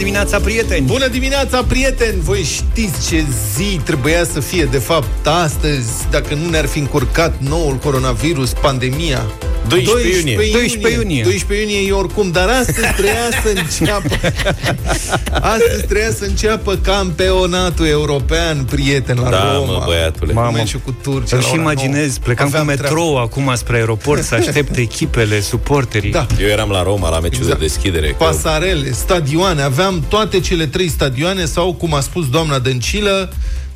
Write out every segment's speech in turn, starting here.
dimineața, prieteni! Bună dimineața, prieteni! Voi știți ce zi trebuia să fie, de fapt, astăzi, dacă nu ne-ar fi încurcat noul coronavirus, pandemia? 12 iunie. 12 iunie. 12 iunie e oricum, dar astăzi treia să înceapă Astăzi treia să înceapă campionatul european, prieten, la Da, Roma. mă, băiatule. Mamă. Mamă. Meciul cu Turcia. Îmi la și ora imaginez, nouă. plecam Aveam cu metrou acum spre aeroport să aștept echipele, suporterii. Da. Eu eram la Roma la meciul Exact. de deschidere. că- pasarele, stadioane, aveam toate cele trei stadioane sau, cum a spus doamna Dăncilă,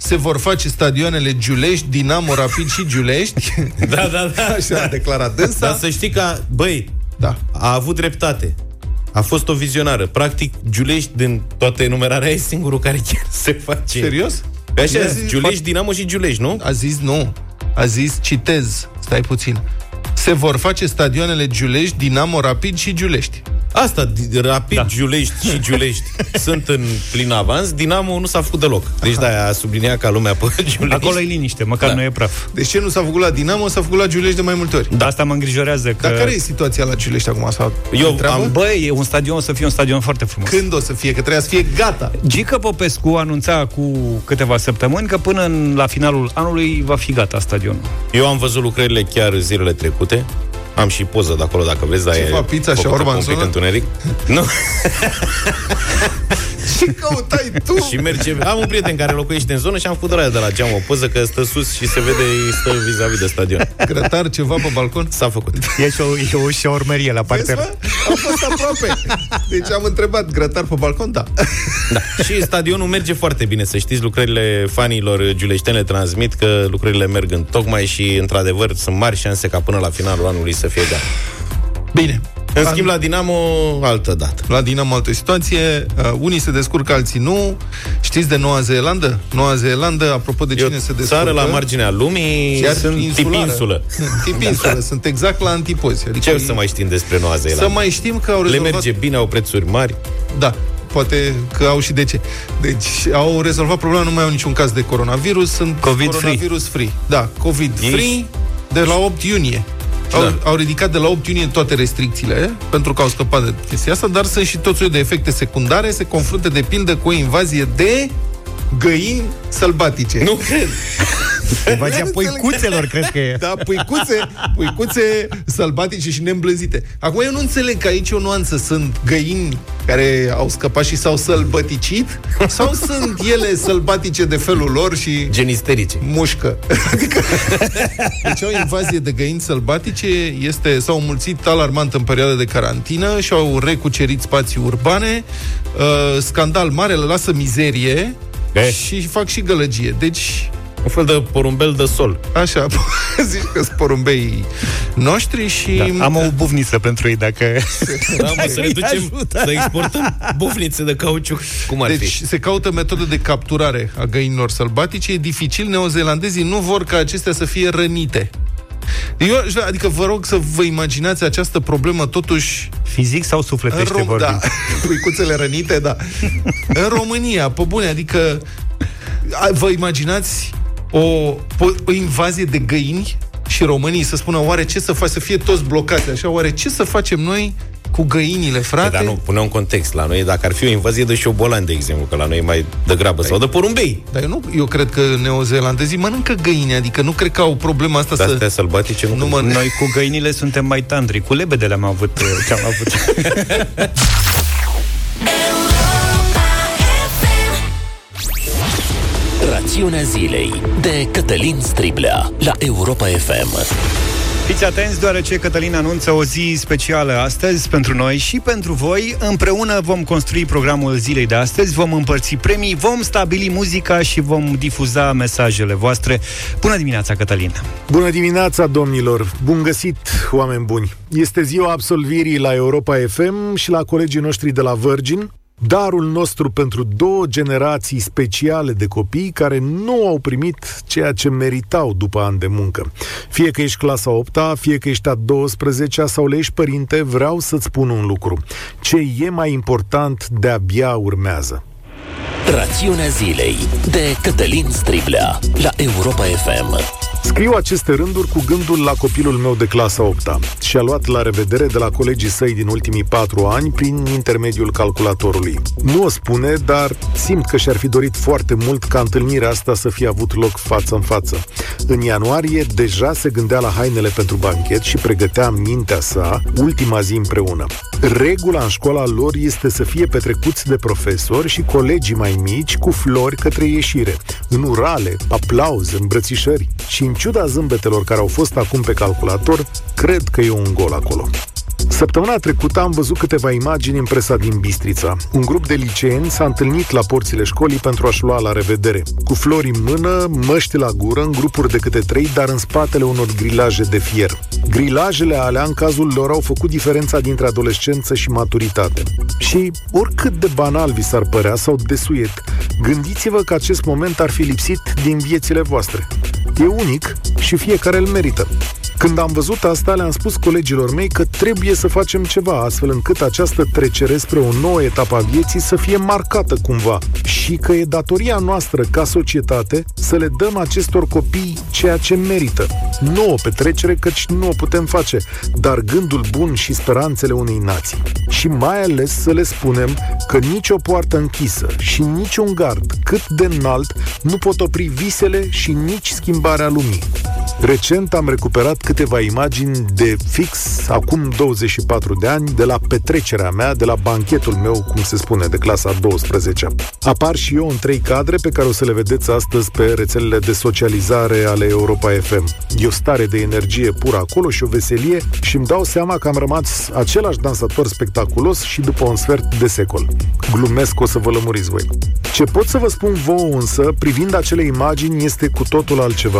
se vor face stadioanele Giulești, Dinamo, Rapid și Giulești. Da, da, da. Așa a declarat dânsa. Dar să știi că, băi, Da. a avut dreptate. A fost o vizionară. Practic, Giulești, din toată enumerarea, e singurul care chiar se face. Serios? Pe așa, Ia zi- Giulești, Dinamo și Giulești, nu? A zis nu. A zis, citez, stai puțin. Se vor face stadioanele Giulești, Dinamo, Rapid și Giulești. Asta, di- Rapid, da. Giulești și Giulești sunt în plin avans. Dinamo nu s-a făcut deloc. Deci da, a subliniat ca lumea pe Giulești. Acolo e liniște, măcar Da. nu e praf. De ce nu s-a făcut la Dinamo, s-a făcut la Giulești de mai multe ori? Da. Asta mă îngrijorează că... Dar care e situația la Giulești acum? Sau Eu întreabă? am- Băi, e un stadion, o să fie un stadion foarte frumos. Când o să fie? Că trebuia să fie gata. Gică Popescu anunța cu câteva săptămâni că până în, la finalul anului va fi gata stadionul. Eu am văzut lucrările chiar zilele trecute. Am și poză de acolo, dacă vreți, dar Ceva e pizza și făcută orba cu în un pic zonă? întuneric. Nu, Ce căutai tu? și merge... Am un prieten care locuiește în zonă și am făcut de la, de la geam o poză că stă sus și se vede, stă vis-a-vis de stadion. Grătar ceva pe balcon? S-a făcut. E și o, e o șaurmerie la Vezi, mă? Am fost aproape. Deci am întrebat, grătar pe balcon? Da. Da. Și stadionul merge foarte bine, să știți, lucrările fanilor giuleștene transmit că lucrările merg în tocmai și, într-adevăr, sunt mari șanse ca până la finalul anului să fie gata. Bine. În schimb, la Dinamo, altă dată. La Dinamo altă situație, uh, unii se descurcă, alții nu. Știți de Noua Zeelandă? Noua Zeelandă, apropo de E o cine se descurcă... țară la marginea lumii, chiar sunt tip insulară. insulă. Tip insulă, sunt exact la antipozi. Adică Ce să mai știm despre Noua Să Zeelandă? mai știm că au Le rezolvat... merge bine, au prețuri mari. Da, poate că au și de ce. Deci au rezolvat problema, nu mai au niciun caz de coronavirus, sunt Covid-free. coronavirus free. Da, COVID-free Ei- de la 8 iunie. Au, Da. au ridicat de la 8 iunie toate restricțiile pentru că au scăpat de chestia asta, dar sunt și tot soiul de efecte secundare, se confruntă de pildă cu o invazie de găini sălbatice. Nu cred. Invazia Nu înțeleg. păicuțelor, cred că e. Da, puicuțe, puicuțe sălbatice și neîmblânzite. Acum eu nu înțeleg că aici e o nuanță. Sunt găini care au scăpat și s-au sălbăticit? Sau sunt ele sălbatice de felul lor și Gen isterice. mușcă? Adică, deci o invazie de găini sălbatice este, s-au mulțit alarmant în perioada de carantină și au recucerit spații urbane. Uh, scandal mare, le lasă mizerie Eh. și fac și gălăgie. Deci, Un fel de porumbel de sol. Așa, zici că sunt porumbei noștri și... Da, am o buvniță pentru ei, dacă... Da, mă, să ne îi ducem, ajută. să exportăm bufnițe de cauciuc. Cum ar Deci fi? se caută metode de capturare a găinilor sălbatice. E dificil, neozelandezii nu vor ca acestea să fie rănite. Eu, aș vrea- adică vă rog să vă imaginați această problemă totuși Fizic sau în sufletește Rom- vorbind? da, puicuțele rănite, da. În România, pe bune, adică a- vă imaginați o, o, o invazie de găini și românii să spună oare ce să faci, să fie toți blocați așa, oare ce să facem noi cu găinile, frate? Dar nu, pune un context la noi. Dacă ar fi o invazie de șobolani, de exemplu, că la noi e mai degrabă, sau de porumbei. Dar eu, nu, eu cred că neozelandezii mănâncă găini, adică nu cred că au problema asta De să... astea sălbatice nu, Nu nu mă... Noi cu găinile suntem mai tandri. Cu lebedele am avut uh, ce am avut. Rațiunea zilei de Cătălin Striblea la Europa FM. Fiți atenți, deoarece Cătălin anunță o zi specială astăzi pentru noi și pentru voi. Împreună vom construi programul zilei de astăzi, vom împărți premii, vom stabili muzica și vom difuza mesajele voastre. Bună dimineața, Cătălin! Bună dimineața, domnilor! Bun găsit, oameni buni! Este ziua absolvirii la Europa FM și la colegii noștri de la Virgin, darul nostru pentru două generații speciale de copii care nu au primit ceea ce meritau după ani de muncă. Fie că ești clasa 8 fie că ești a 12 sau le ești părinte, vreau să-ți spun un lucru. Ce e mai important de-abia urmează. Rațiunea zilei de Cătălin Striblea la Europa FM. Scriu aceste rânduri cu gândul la copilul meu de clasa 8 și a luat la revedere de la colegii săi din ultimii patru ani prin intermediul calculatorului. Nu o spune, dar simt că și-ar fi dorit foarte mult ca întâlnirea asta să fie avut loc față în față. În ianuarie deja se gândea la hainele pentru banchet și pregătea mintea sa ultima zi împreună. Regula în școala lor este să fie petrecuți de profesori și colegii mai mici cu flori către ieșire, în urale, aplauze, îmbrățișări și în ciuda zâmbetelor care au fost acum pe calculator, cred că e un gol acolo. Săptămâna trecută am văzut câteva imagini în presa din Bistrița. Un grup de liceeni s-a întâlnit la porțile școlii pentru a-și lua la revedere. Cu flori în mână, măști la gură, în grupuri de câte trei, dar în spatele unor grilaje de fier. Grilajele alea, în cazul lor, au făcut diferența dintre adolescență și maturitate. Și, oricât de banal vi s-ar părea sau desuiet, gândiți-vă că acest moment ar fi lipsit din viețile voastre. E unic și fiecare îl merită. Când am văzut asta, le-am spus colegilor mei că trebuie să facem ceva, astfel încât această trecere spre o nouă etapă a vieții să fie marcată cumva și că e datoria noastră ca societate să le dăm acestor copii ceea ce merită. Nu o petrecere, căci nu o putem face, dar gândul bun și speranțele unei nații. Și mai ales să le spunem că nicio poartă închisă și niciun gard cât de înalt nu pot opri visele și nici schimbarea lumii. Recent am recuperat câteva imagini de fix acum 24 de ani de la petrecerea mea, de la banchetul meu, cum se spune, de clasa 12 Apar și eu în trei cadre pe care o să le vedeți astăzi pe rețelele de socializare ale Europa FM. E o stare de energie pură acolo și o veselie și îmi dau seama că am rămas același dansator spectaculos și după un sfert de secol. Glumesc, o să vă lămuriți voi. Ce pot să vă spun vouă însă, privind acele imagini, este cu totul altceva.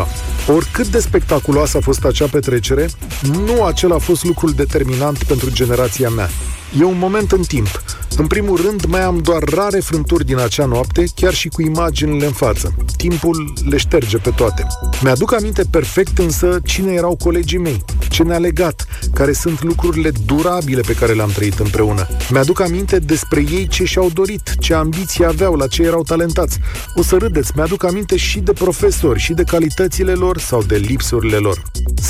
Oricât de spectaculoasă a fost acea petrecere, nu acela a fost lucrul determinant pentru generația mea. E un moment în timp. În primul rând, mai am doar rare frânturi din acea noapte, chiar și cu imaginile în față. Timpul le șterge pe toate. Mi-aduc aminte perfect însă cine erau colegii mei, ce ne-a legat, care sunt lucrurile durabile pe care le-am trăit împreună. Mi-aduc aminte despre ei ce și-au dorit, ce ambiții aveau, la ce erau talentați. O să râdeți, mi-aduc aminte și de profesori, și de calitățile lor sau de lipsurile lor.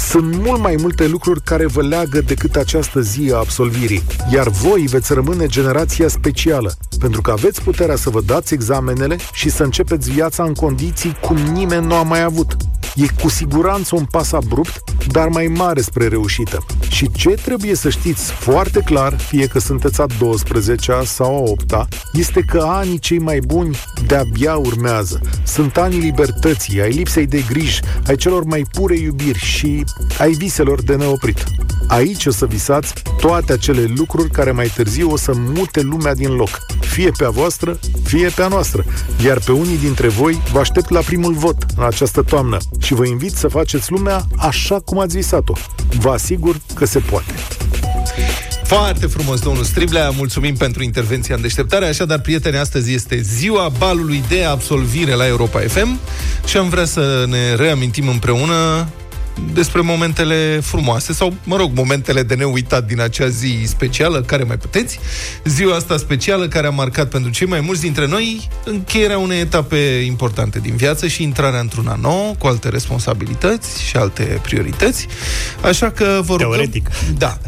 Sunt mult mai multe lucruri care vă leagă decât această zi a absolvirii, iar voi veți rămâne generația specială, pentru că aveți puterea să vă dați examenele și să începeți viața în condiții cum nimeni nu a mai avut. E cu siguranță un pas abrupt, dar mai mare spre reușită. Și ce trebuie să știți foarte clar, fie că sunteți a 12-a sau a 8-a, este că anii cei mai buni de-abia urmează. Sunt anii libertății, ai lipsei de griji, ai celor mai pure iubiri și ai viselor de neoprit. Aici o să visați toate acele lucruri care mai târziu o să mute lumea din loc, fie pe a voastră, fie pe a noastră. Iar pe unii dintre voi vă aștept la primul vot în această toamnă și vă invit să faceți lumea așa cum ați visat-o. Vă asigur că se poate. Foarte frumos, domnul Striblea, mulțumim pentru intervenția în deșteptare. Așadar, prieteni, astăzi este ziua balului de absolvire la Europa FM și am vrea să ne reamintim împreună despre momentele frumoase sau, mă rog, momentele de neuitat din acea zi specială, care mai puteți. Ziua asta specială care a marcat pentru cei mai mulți dintre noi încheierea unei etape importante din viață și intrarea într-una nouă, cu alte responsabilități și alte priorități. Așa că vă rugăm... Teoretic. Da.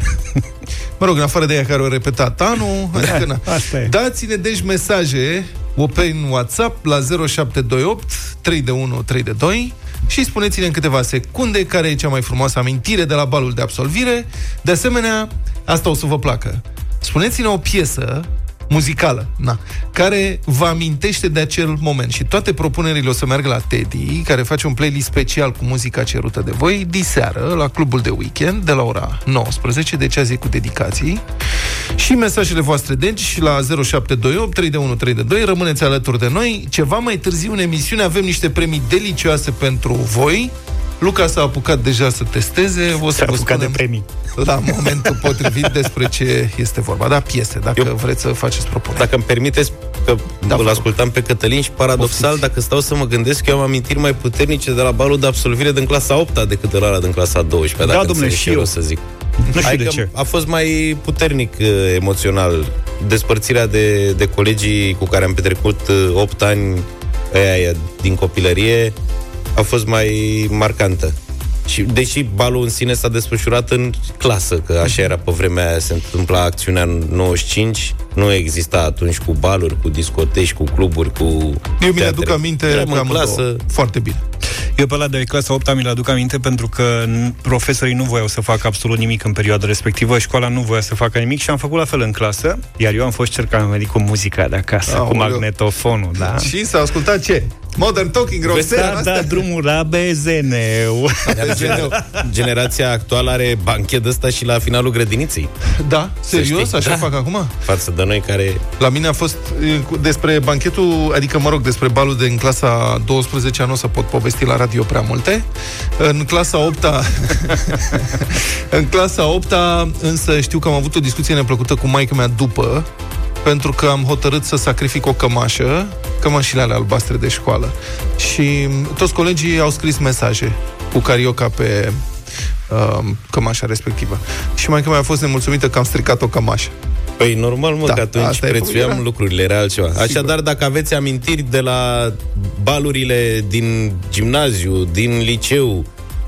Mă rog, în afară de ea care o repetat anul, Da, adică, na. asta e. dați-ne deci mesaje o pe în WhatsApp la 0728 3 de 1 3 de 2 și spuneți-ne în câteva secunde care e cea mai frumoasă amintire de la balul de absolvire. De asemenea, asta o să vă placă. Spuneți-ne o piesă muzicală, na, care vă amintește de acel moment. Și toate propunerile o să meargă la Teddy, care face un playlist special cu muzica cerută de voi, diseară, la clubul de weekend, de la ora 19, deci azi e cu dedicații. Și mesajele voastre, deci, la 0728 3 3 2 rămâneți alături de noi. Ceva mai târziu în emisiune avem niște premii delicioase pentru voi. Luca s-a apucat deja să testeze. O să S-a vă apucat de spunem premii. la momentul potrivit despre ce este vorba. Da, piese, dacă Eu- vreți să faceți propuneri. Dacă îmi permiteți, că Da, da, vă îl rog. ascultam pe Cătălin și paradoxal, Poftiți. dacă stau să mă gândesc, eu am amintiri mai puternice de la balul de absolvire din clasa 8 decât de la ăla din clasa 12 Da, dacă domnule, înțelegi și ce eu. vreau să zic. Nu știu de Adică ce. a fost mai puternic uh, emoțional. Despărțirea de, de colegii cu care am petrecut uh, 8 ani aia, aia din copilărie a fost mai marcantă. Și deși balul în sine s-a desfășurat în clasă, că așa era pe vremea aia, se întâmpla acțiunea în 95, nu exista atunci cu baluri, cu discoteci, cu cluburi, cu Eu mi-aduc teatre. aminte Eram că în am clasă. foarte bine. Eu pe la de clasa 8 mi-l aduc aminte pentru că n- profesorii nu voiau să facă absolut nimic în perioada respectivă, școala nu voia să facă nimic și am făcut la fel în clasă, iar eu am fost cel care am venit cu muzica de acasă, cu Aoleu. magnetofonul, da. Și s-a ascultat ce? Modern Talking, Roxana, Da, astea? da, drumul la bezeneu. Iar gener- generația actuală are banchet ăsta și la finalul grădiniței, Da, serios? știi, Așa da. fac acum? față de noi care La mine a fost e, cu- despre banchetul, adică, mă rog, despre balul de în clasa 12 nu o să pot povesti la radio prea multe. În clasa 8 în clasa 8 însă știu că am avut o discuție neplăcută cu maica mea după, pentru că am hotărât să sacrific o cămașă, cămașile alea albastre de școală. Și toți colegii au scris mesaje cu carioca pe uh, cămașa respectivă. Și maica mea a fost nemulțumită că am stricat o cămașă. Păi normal, mă, Da, că atunci asta e prețuiam era. lucrurile, era altceva. Așadar, dacă aveți amintiri de la balurile din gimnaziu, din liceu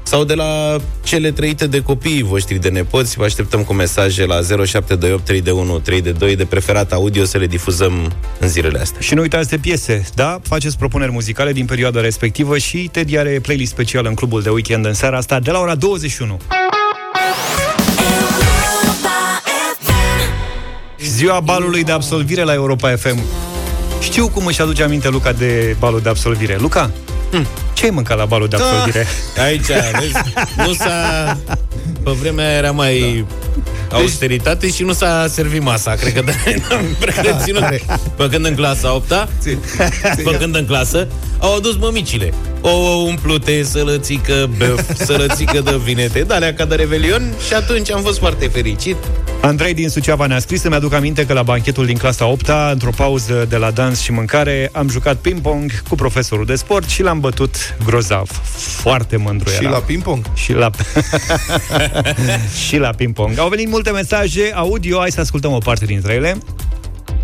sau de la cele trăite de copiii voștri, de nepoți, vă așteptăm cu mesaje la 0728 3 de 1 3 de 2 de preferat audio să le difuzăm în zilele astea. Și nu uitați de piese, da? Faceți propuneri muzicale din perioada respectivă și Teddy are playlist special în clubul de weekend în seara asta de la ora 21. Ziua balului de absolvire la Europa FM. Știu cum își aduce aminte Luca de balul de absolvire. Luca, hm. Ce ai mâncat la balul de absolvire? Aici, vezi, nu s-a... Pe vremea aia era mai austeritate și nu s-a servit masa. Cred că de n-am prea reținut. Pe când în clasa 8 pe când în clasă, au adus mămicile. O umplute, sălățică, băf, sălățică de vinete, de alea ca de revelion și atunci am fost foarte fericit. Andrei din Suceava ne-a scris să-mi aduc aminte că la banchetul din clasa 8 într-o pauză de la dans și mâncare, am jucat ping-pong cu profesorul de sport și l-am bătut grozav. Foarte mândru Și era. la ping-pong? Și la... și la ping-pong. Au venit multe mesaje audio, hai să ascultăm o parte dintre ele.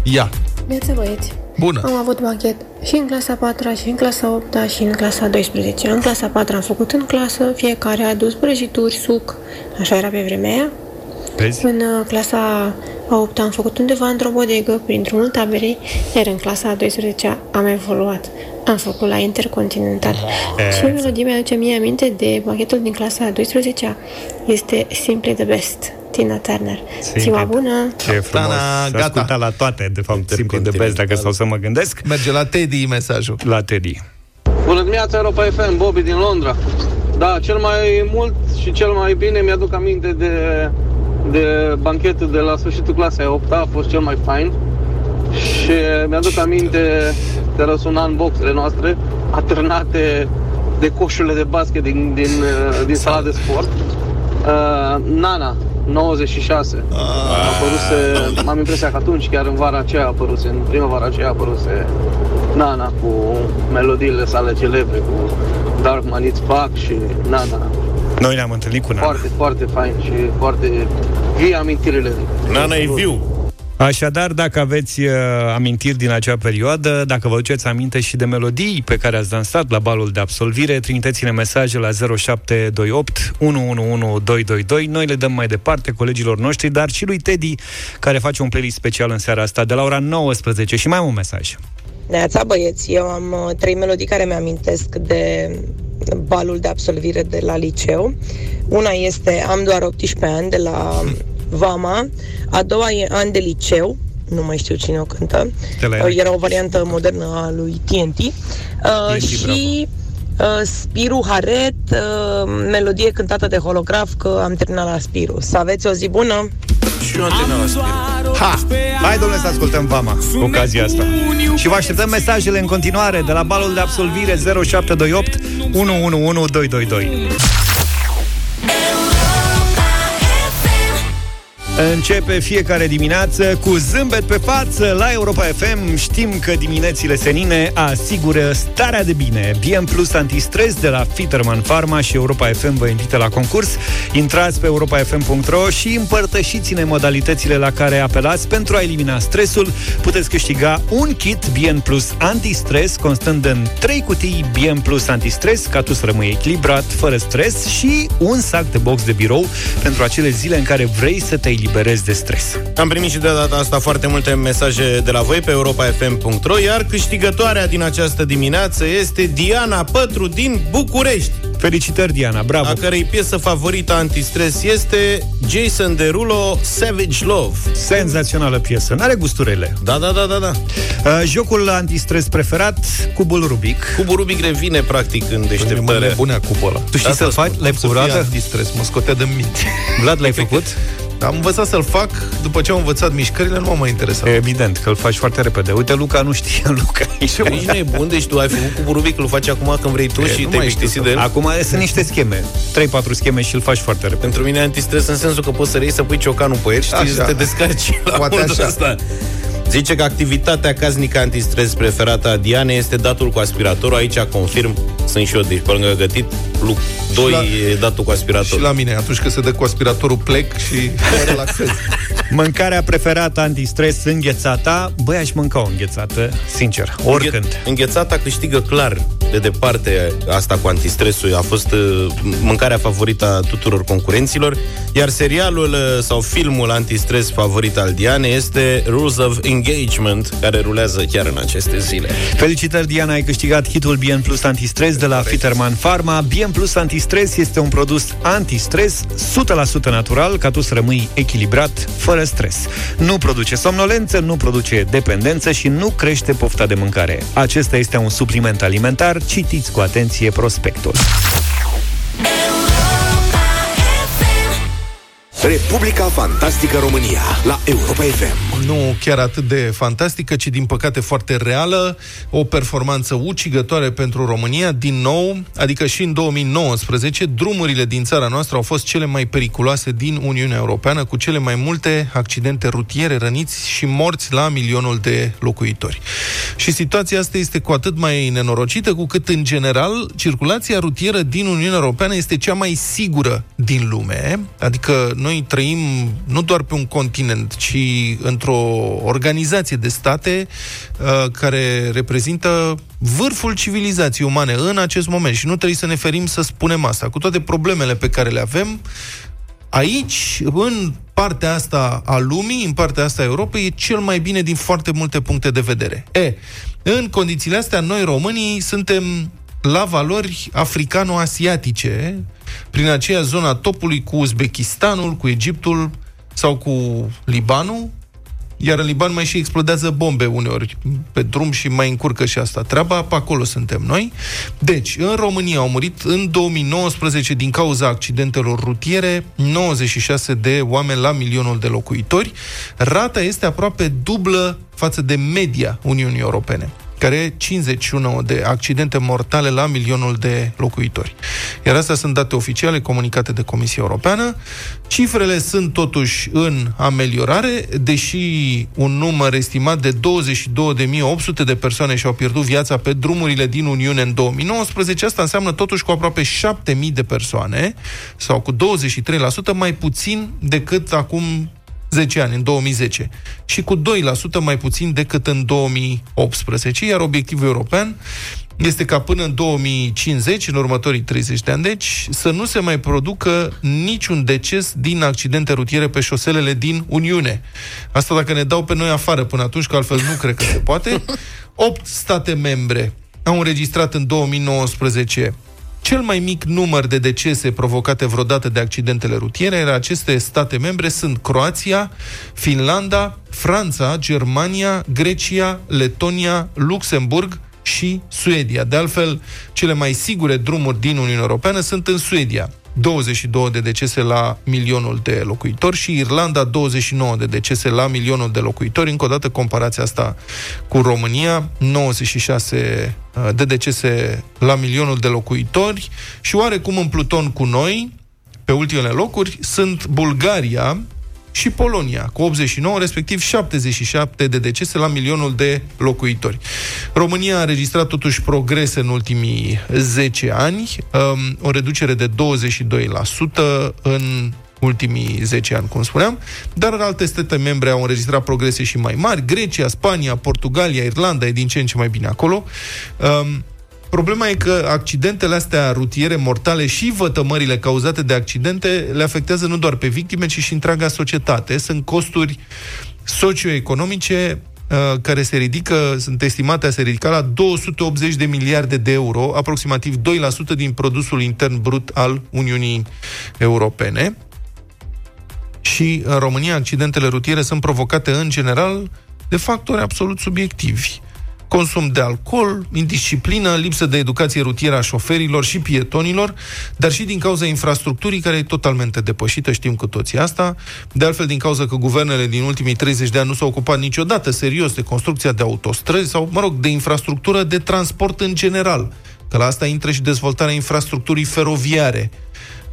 Ia. Neața băieți, Bună. am avut banchet și în clasa 4 și în clasa 8 și în clasa 12. În clasa 4 am făcut în clasă, fiecare a adus prăjituri, suc, așa era pe vremea aia. Vezi? În uh, clasa a 8 am făcut undeva într-o bodegă, printr-unul taberei, iar în clasa a 12 am evoluat. Am făcut la Intercontinental. Eh. Și melodie mi-aduce mie aminte de bachetul din clasa a 12 este Simply the Best, Tina Turner. Simply- Ziua bună! Ce frumos. Tana, S-a gata. ascultat la toate, de fapt, simplu de best, dacă stau să mă gândesc. Merge la Teddy mesajul. La Teddy. Bună dimineața, Europa FM, Bobby din Londra. Da, cel mai mult și cel mai bine mi-aduc aminte de, de banchetul de la sfârșitul clasei a 8 a fost cel mai fain. Și mi-aduc aminte de răsuna în boxele noastre, atârnate de coșurile de basket din, din, uh, din sala de sport. Uh, Nana, 96. Apăruse, am impresia că atunci, chiar în vara aceea apăruse, în primăvara aceea apăruse Nana cu melodiile sale celebre, cu Dark Man It's Back și Nana. Noi ne-am întâlnit cu Nana. Foarte, foarte fain și foarte vii amintirile. Nana e viu. Așadar, dacă aveți uh, amintiri din acea perioadă, dacă vă duceți aminte și de melodii pe care ați dansat la balul de absolvire, trimiteți-ne mesaje la 0728 111222. Noi le dăm mai departe colegilor noștri, dar și lui Teddy, care face un playlist special în seara asta de la ora 19 și mai am un mesaj. Neața băieți, eu am uh, trei melodii care mi-amintesc de balul de absolvire de la liceu. Una este Am doar 18 ani de la Vama, a doua e An de liceu, nu mai știu cine o cântă, De la Uh, era o variantă modernă a lui TNT. Uh, TNT, și uh, Spiru Haret, uh, melodie cântată de holograf, că am terminat la Spiru. Să aveți o zi bună! Și eu am terminat la spirit. Ha! Hai, domnule, să ascultăm Vama cu ocazia asta. Și vă așteptăm mesajele în continuare de la balul de absolvire 0728 111222. Începe fiecare dimineață cu zâmbet pe față la Europa FM. Știm că diminețile senine asigură starea de bine. BM Plus Antistres de la Fitterman Pharma și Europa FM vă invită la concurs. Intrați pe europafm.ro și împărtășiți-ne modalitățile la care apelați pentru a elimina stresul. Puteți câștiga un kit BN Plus Antistres constând în 3 cutii BN Plus Antistres ca tu să rămâi echilibrat, fără stres și un sac de box de birou pentru acele zile în care vrei să te eliberezi de stres. Am primit și de data asta foarte multe mesaje de la voi pe europafm.ro, iar câștigătoarea din această dimineață este Diana Pătru din București. Felicitări, Diana, bravo! A cărei piesă favorită antistres este Jason Derulo Savage Love. Senzațională piesă, n-are gusturele. Da, da, da, da, da. Uh, jocul antistres preferat, cubul Rubic. Cubul Rubic revine practic în Mă deșteptare. nebunea cubul ăla. Tu știi Asta să-l faci? spun. L-ai Să fie făcut antistres, mă scotea de minte. Vlad, l-ai făcut? Am învățat să-l fac, după ce am învățat mișcările, nu m-a mai interesat. Evident, că îl faci foarte repede. Uite, Luca nu știe, Luca. Nici nu e bun, deci tu ai făcut cubul Rubic, îl faci acum când vrei tu E, și nu te mai știu plictisi să de el. Acum sunt niște scheme. 3-4 scheme și îl faci foarte repede. Pentru mine antistres în sensul că poți să reiei să pui ciocanul pe el și Așa. să te descarci la Poate modul așa. ăsta. Zice că activitatea casnică antistres preferată a Dianei este datul cu aspiratorul. Aici confirm, sunt și eu, deci pe lângă gătit, Luc 2 la- e datul cu Și aspiratorul. la mine, atunci când se dă cu aspiratorul, plec și mă relaxez. Mâncarea preferată antistres înghețata. Băi, aș mânca o înghețată, sincer, oricând. Înghe- Înghețata câștigă clar de departe asta cu antistresul. A fost uh, mâncarea favorită a tuturor concurenților. Iar serialul uh, sau filmul antistres favorit al Dianei este Rules of Engagement, care rulează chiar în aceste zile. Felicitări, Diana, ai câștigat hitul BN Plus Antistres de la Fitterman Pharma. BN Plus Antistres este un produs antistres 100% natural, ca tu să rămâi echilibrat, fără stres. Nu produce somnolență, nu produce dependență și nu crește pofta de mâncare. Acesta este un supliment alimentar. Citiți cu atenție prospectul. Republica Fantastică România la Europa FM. Nu chiar atât de fantastică, ci din păcate foarte reală, o performanță ucigătoare pentru România, din nou, adică și în 2019, drumurile din țara noastră au fost cele mai periculoase din Uniunea Europeană, cu cele mai multe accidente rutiere, răniți și morți la milionul de locuitori. Și situația asta este cu atât mai nenorocită, cu cât, în general, circulația rutieră din Uniunea Europeană este cea mai sigură din lume, adică noi trăim nu doar pe un continent, ci într-o organizație de state uh, care reprezintă vârful civilizației umane în acest moment și nu trebuie să ne ferim să spunem asta. Cu toate problemele pe care le avem, aici, în partea asta a lumii, în partea asta a Europei, e cel mai bine din foarte multe puncte de vedere. E, în condițiile astea, noi românii suntem la valori africano-asiatice, prin aceea zona topului cu Uzbekistanul, cu Egiptul sau cu Libanul, iar în Liban mai și explodează bombe uneori pe drum și mai încurcă și asta treaba, pe acolo suntem noi. Deci, în România au murit în 2019 din cauza accidentelor rutiere 96 de oameni la milionul de locuitori. Rata este aproape dublă față de media Uniunii Europene care e 51 de accidente mortale la milionul de locuitori. Iar astea sunt date oficiale comunicate de Comisia Europeană. Cifrele sunt totuși în ameliorare, deși un număr estimat de 22.800 de persoane și-au pierdut viața pe drumurile din Uniune în 2019, asta înseamnă totuși cu aproape 7.000 de persoane sau cu 23% mai puțin decât acum 10 ani, în 2010, și cu 2% mai puțin decât în 2018, iar obiectivul european este ca până în 2050, în următorii 30 de ani, deci, să nu se mai producă niciun deces din accidente rutiere pe șoselele din Uniune. Asta dacă ne dau pe noi afară până atunci, că altfel nu cred că se poate. 8 state membre au înregistrat în 2019 cel mai mic număr de decese provocate vreodată de accidentele rutiere, iar aceste state membre sunt Croația, Finlanda, Franța, Germania, Grecia, Letonia, Luxemburg și Suedia. De altfel, cele mai sigure drumuri din Uniunea Europeană sunt în Suedia. 22 de decese la milionul de locuitori și Irlanda 29 de decese la milionul de locuitori. Încă o dată comparația asta cu România, 96 de decese la milionul de locuitori și oarecum în pluton cu noi, pe ultimele locuri, sunt Bulgaria, și Polonia, cu 89, respectiv 77 de decese la milionul de locuitori. România a înregistrat totuși progrese în ultimii 10 ani, um, o reducere de 22% în ultimii 10 ani, cum spuneam, dar alte state membre au înregistrat progrese și mai mari. Grecia, Spania, Portugalia, Irlanda e din ce în ce mai bine acolo. Um, Problema e că accidentele astea rutiere mortale și vătămările cauzate de accidente le afectează nu doar pe victime, ci și întreaga societate. Sunt costuri socioeconomice uh, care se ridică, sunt estimate a se ridica la 280 de miliarde de euro, aproximativ 2% din produsul intern brut al Uniunii Europene. Și în România accidentele rutiere sunt provocate în general de factori absolut subiectivi consum de alcool, indisciplină, lipsă de educație rutieră a șoferilor și pietonilor, dar și din cauza infrastructurii care e totalmente depășită, știm cu toții asta, de altfel din cauza că guvernele din ultimii 30 de ani nu s-au ocupat niciodată serios de construcția de autostrăzi sau, mă rog, de infrastructură de transport în general, că la asta intră și dezvoltarea infrastructurii feroviare,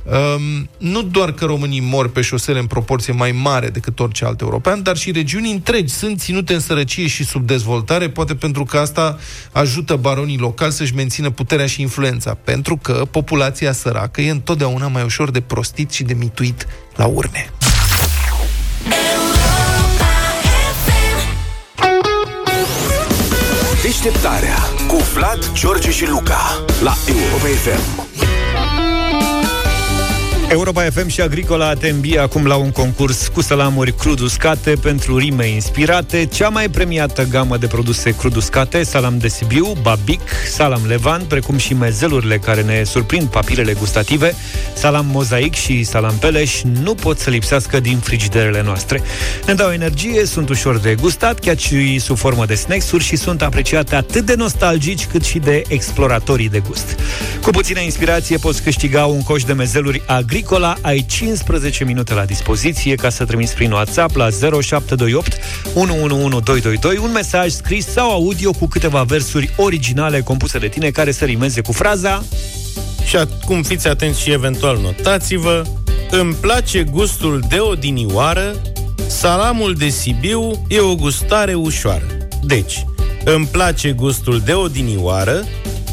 Um, nu doar că românii mor pe șosele în proporție mai mare decât orice alt european, dar și regiuni întregi sunt ținute în sărăcie și subdezvoltare, poate pentru că asta ajută baronii locali să-și mențină puterea și influența, pentru că populația săracă e întotdeauna mai ușor de prostit și de mituit la urne. Deșteptarea cu Vlad, George și Luca la Europa FM. Europa FM și Agricola te îmbie acum la un concurs cu salamuri crud uscate pentru rime inspirate. Cea mai premiată gamă de produse crud uscate, salam de Sibiu, babic, salam levan, precum și mezelurile care ne surprind papilele gustative, salam mozaic și salam peleș nu pot să lipsească din frigiderele noastre. Ne dau energie, sunt ușor de gustat, chiar și sub formă de snacks-uri și sunt apreciate atât de nostalgici cât și de exploratorii de gust. Cu puțină inspirație poți câștiga un coș de mezeluri agri Agricola, ai 15 minute la dispoziție ca să trimiți prin WhatsApp la 0728 111222 un mesaj scris sau audio cu câteva versuri originale compuse de tine care să rimeze cu fraza și acum fiți atenți și eventual notați-vă Îmi place gustul de odinioară Salamul de Sibiu e o gustare ușoară. Deci, îmi place gustul de odinioară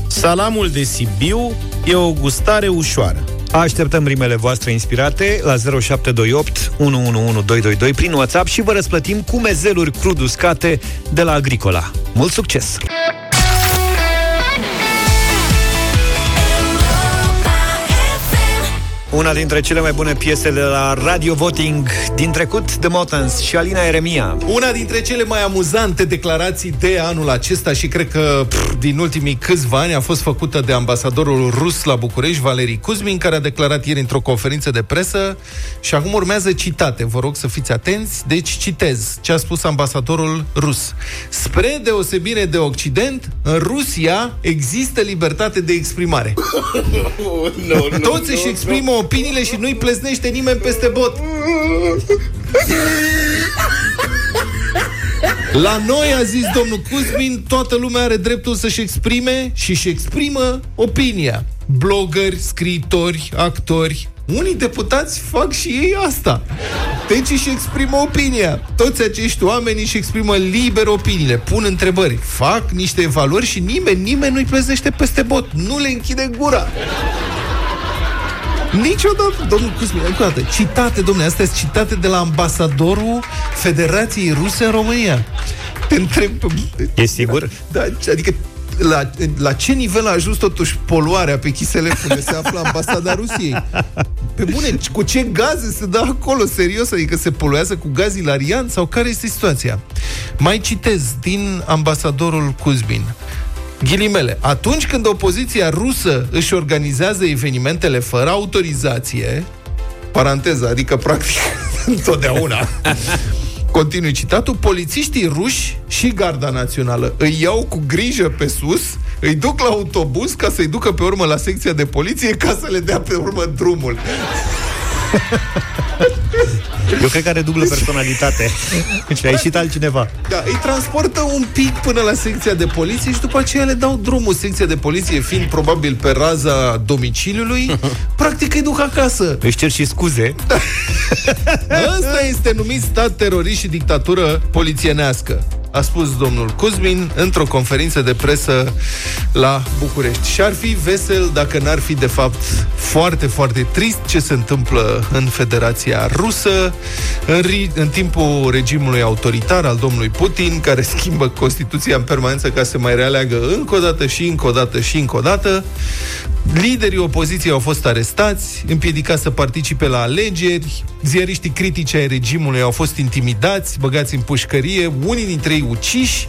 Salamul de Sibiu e o gustare ușoară Așteptăm rimele voastre inspirate la 0728 111222 prin WhatsApp și vă răsplătim cu mezeluri crud uscate de la Agricola. Mult succes! Una dintre cele mai bune piese de la Radio Voting din trecut, The Motans și Alina Eremia. Una dintre cele mai amuzante declarații de anul acesta și cred că pff, din ultimii câțiva ani a fost făcută de ambasadorul rus la București, Valerii Kuzmin, care a declarat ieri într-o conferință de presă și acum urmează citate. Vă rog să fiți atenți. Deci citez ce a spus ambasadorul rus. Spre deosebire de Occident, în Rusia există libertate de exprimare. no, no, Toți își exprimă opiniile și nu-i pleznește nimeni peste bot. La noi, a zis domnul Cuzmin, toată lumea are dreptul să-și exprime și și exprimă opinia. Blogări, scriitori, actori, unii deputați fac și ei asta. Deci își exprimă opinia. Toți acești oameni își exprimă liber opiniile, pun întrebări, fac niște evaluări și nimeni, nimeni nu-i pleznește peste bot. Nu le închide gura. Niciodată, domnul Cusmin, încă o dată, citate, domnule, astea sunt citate de la ambasadorul Federației Ruse în România. Te întreb... E sigur? Da, adică la, la ce nivel a ajuns totuși poluarea pe Chiselef unde se află ambasada Rusiei? Pe bune, cu ce gaze se dă acolo, serios? Adică se poluează cu gaz ilarian sau care este situația? Mai citez din ambasadorul Kuzbin. Ghilimele, atunci când opoziția rusă își organizează evenimentele fără autorizație, paranteză, adică practic întotdeauna, continui citatul, polițiștii ruși și Garda Națională îi iau cu grijă pe sus, îi duc la autobuz ca să-i ducă pe urmă la secția de poliție ca să le dea pe urmă drumul. Eu cred că are dublă personalitate. Și a ieșit altcineva. Da, îi transportă un pic până la secția de poliție și după aceea le dau drumul. Secția de poliție fiind probabil pe raza domiciliului, practic îi duc acasă. Își cer și scuze. Ăsta este numit stat terorist și dictatură polițienească a spus domnul Cuzmin într-o conferință de presă la București. Și ar fi vesel dacă n-ar fi, de fapt, foarte, foarte trist ce se întâmplă în Federația Rusă în, ri- în timpul regimului autoritar al domnului Putin, care schimbă Constituția în permanență ca să mai realeagă încă o dată și încă o dată și încă o dată. Liderii opoziției au fost arestați, împiedicați să participe la alegeri, ziariștii critici ai regimului au fost intimidați, băgați în pușcărie, unii dintre ei uciși.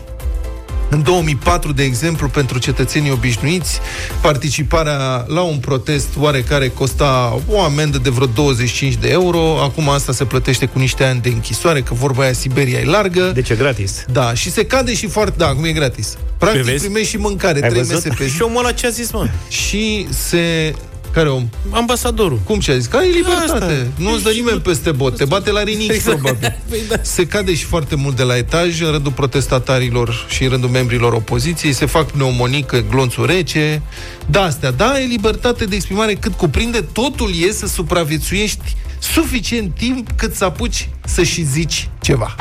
În 2004, de exemplu, pentru cetățenii obișnuiți, participarea la un protest oarecare costa o amendă de vreo 25 de euro. Acum asta se plătește cu niște ani de închisoare, că vorba aia Siberia e largă. Deci e gratis. Da, și se cade și foarte... Da, acum e gratis. Practic Vezi? primești și mâncare, Ai trei văzut? mese pe zi. Și omul ăla ce a zis, mă? Și se... Care om? Ambasadorul. Cum ce a zis? Că ai libertate. Asta. Nu-ți dă nimeni peste bot. Te bate la rinichi, Exact. probabil. Păi da. Se cade și foarte mult de la etaj în rândul protestatarilor și în rândul membrilor opoziției. Se fac pneumonică, glonțuri rece. Da, astea. Da, e libertate de exprimare cât cuprinde. Totul e să supraviețuiești suficient timp cât să apuci să și zici ceva.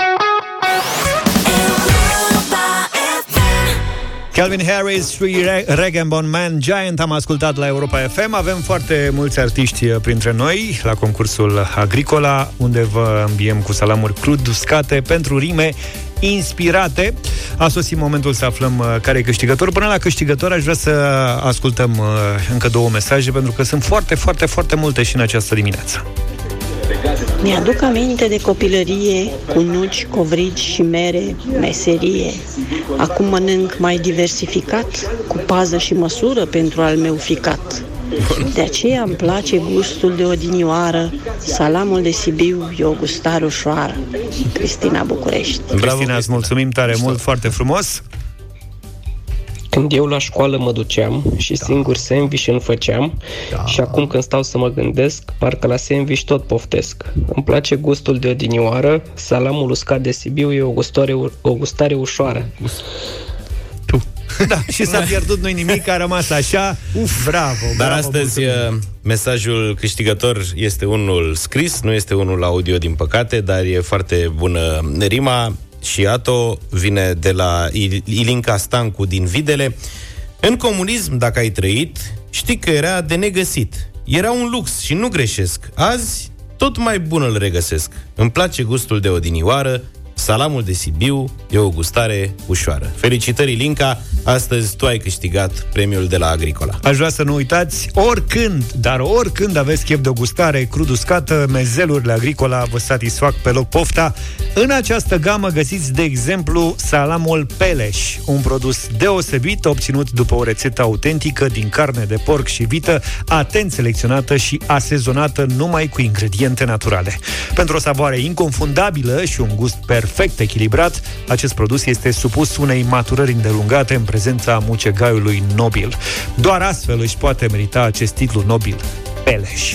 Calvin Harris și Rag Bone Man Giant am ascultat la Europa FM. Avem foarte mulți artiști uh, printre noi la concursul Agricola, unde vă îmbiem cu salamuri crud uscate pentru rime inspirate. A sosit momentul să aflăm uh, care e câștigător. Până la câștigător aș vrea să ascultăm uh, încă două mesaje, pentru că sunt foarte, foarte, foarte multe și în această dimineață. Mi-aduc aminte de copilărie, cu nuci, covrigi și mere, meserie. Acum mănânc mai diversificat, cu pază și măsură pentru al meu ficat. De aceea îmi place gustul de odinioară, salamul de Sibiu e o gustare ușoară. Cristina București. Cristina, îți mulțumim tare mult, foarte frumos. Când eu la școală mă duceam și da. singur sandwich îmi făceam da. și acum când stau să mă gândesc, parcă la sandwich tot poftesc. Îmi place gustul de odinioară, salamul uscat de Sibiu e o gustare, o gustare ușoară. Da, și s-a pierdut nu nimic, a rămas așa. Uf, bravo, Dar bravo, astăzi mulțumim. uh, mesajul câștigător este unul scris, nu este unul audio din păcate, dar e foarte bună rima și Ato vine de la Il- Ilinca Stancu din Videle. În comunism, dacă ai trăit, știi că era de negăsit. Era un lux și nu greșesc. Azi, tot mai bun îl regăsesc. Îmi place gustul de odinioară, salamul de Sibiu e o gustare ușoară. Felicitări, Ilinca! Astăzi tu ai câștigat premiul de la Agricola. Aș vrea să nu uitați, oricând, dar oricând aveți chef de o gustare crud uscată, mezelurile agricola vă satisfac pe loc pofta. În această gamă găsiți, de exemplu, salamul Peleș, un produs deosebit obținut după o rețetă autentică din carne de porc și vită, atent selecționată și asezonată numai cu ingrediente naturale. Pentru o savoare inconfundabilă și un gust perfect echilibrat, acest produs este supus unei maturări îndelungate în prezența mucegaiului nobil. Doar astfel își poate merita acest titlu nobil, Peleș.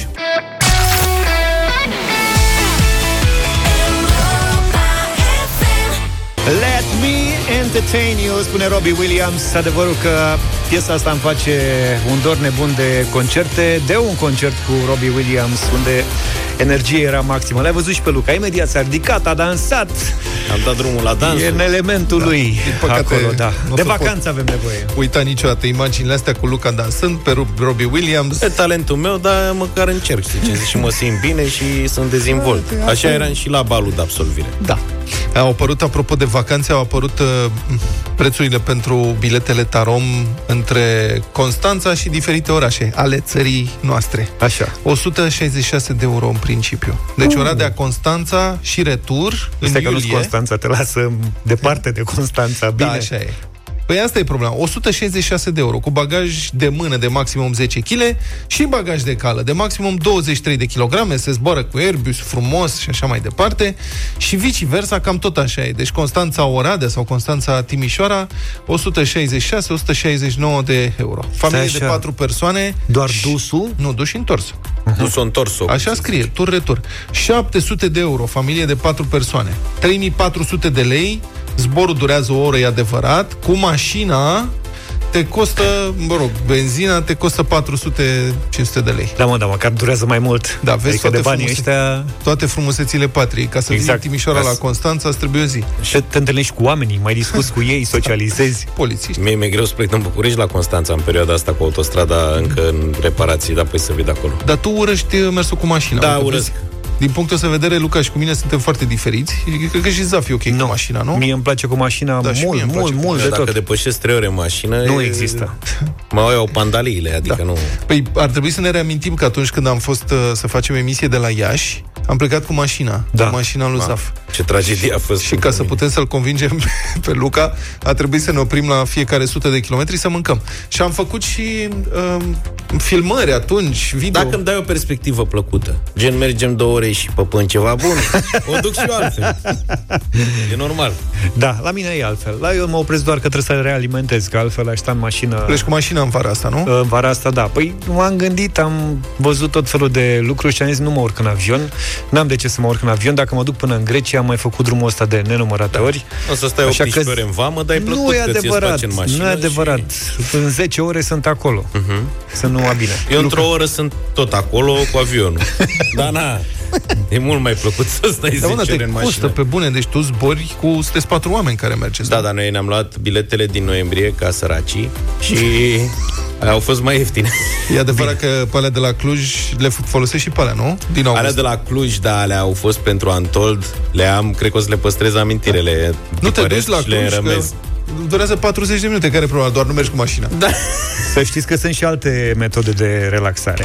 Let me entertain you, spune Robbie Williams. Adevărul că piesa asta îmi face un dor nebun de concerte, de un concert cu Robbie Williams, unde energia era maximă. L-ai văzut și pe Luca, imediat s-a ridicat, a dansat. Am dat drumul la dans. E în elementul da. lui Din păcate, acolo, da. nu o De să vacanță pot. avem nevoie. Uita niciodată imaginile astea cu Luca dansând pe Rob- Robbie Williams. E talentul meu, dar măcar încerc, știi ce zic, și mă simt bine și sunt dezvolt. Așa eram și la balul de absolvire. Da. Au apărut, apropo de vacanțe, au apărut uh, prețurile pentru biletele Tarom între Constanța și diferite orașe ale țării noastre. Așa. 166 de euro în principiu. Deci Oradea Constanța și retur în Este că nu iulie. Constanța, te lasă departe de Constanța. Bine. Da, așa e. Păi asta e problema. 166 de euro cu bagaj de mână de maximum 10 kg și bagaj de cală de maximum 23 de kg. Se zboară cu Airbus frumos și așa mai departe. Și viceversa, cam tot așa e. Deci Constanța Oradea sau Constanța Timișoara, 166-169 de euro. Familie Stai de așa. 4 persoane. Doar dusul? Nu, dus și întors. Nu s-o întors Așa scrie, tur-retur. 700 de euro, familie de 4 persoane. 3400 de lei, zborul durează o oră, e adevărat. Cu mașina te costă, mă rog, benzina te costă 400-500 de lei. Da, mă, da, măcar durează mai mult. Da, vezi adică de toate, banii frumuse- ăștia... toate frumusețile patriei. Ca să exact. Exact. vii din Timișoara Ca la să- Constanța, îți trebuie o zi. Și te întâlnești cu oamenii, mai discuți cu ei, socializezi. Polițiști. Mie mi-e greu să plec în București la Constanța în perioada asta cu autostrada încă în reparații, dar păi să vii de acolo. Dar tu urăști uh, mersul cu mașina. Da, Adică, urăsc. vezi, Din punctul ăsta de vedere, Luca și cu mine suntem foarte diferiți. Și Cred că și Zaf e ok cu mașina, nu? Mie îmi place cu mașina Da, și mie mult, îmi place mult, cu mult de Dacă tot. depășesc 3 ore în mașină... Nu e- există. Mă iau pandaliile, adică nu... Păi ar trebui să ne reamintim că atunci când am fost uh, să facem emisie de la Iași, am plecat cu mașina, Da. cu mașina lui Ma, Zaf. Ce tragedie a fost. Și ca să putem să-l convingem pe Luca, a trebuit să ne oprim la fiecare sută de kilometri să mâncăm. Și am făcut și uh, filmări atunci, video. Dacă îmi dai o perspectivă plăcută, gen mergem două ore și păpăm ceva bun, o duc și eu altfel. E normal. Da, la mine e altfel. La eu mă opresc doar că trebuie să realimentez, că altfel aș sta în mașină... Pleci cu mașina în vara asta, nu? În vara asta, da. Păi m-am gândit, am văzut tot felul de lucruri și am zis nu mă urc în avion. N-am de ce să mă urc în avion. Dacă mă duc până în Grecia, am mai făcut drumul ăsta de nenumărate ori. O să stai Așa 18 că ore în vamă, dar e plăcut nu e că ți-e adevărat, spațiu în mașină nu e adevărat. Și... În 10 ore sunt acolo. Să nu a bine. Eu într-o oră sunt tot acolo cu avionul. Dar na, e mult mai plăcut să stai 10 Dar mă, ore te în costă mașină. pe bune, deci tu zbori cu sunteți patru oameni care mergeți. Da, dar noi ne-am luat biletele din noiembrie ca săracii și au fost mai ieftine. E adevărat că pe alea de la Cluj le f- folosești și pe alea, nu? Din august. Alea de la Cluj, da, alea au fost pentru Antold, le am, cred că o să le păstrez amintirele. Nu te duci tipăresc la și le Cluj, că rămez. durează 40 de minute, care e problema? Doar nu mergi cu mașina. Da. Să știți că sunt și alte metode de relaxare.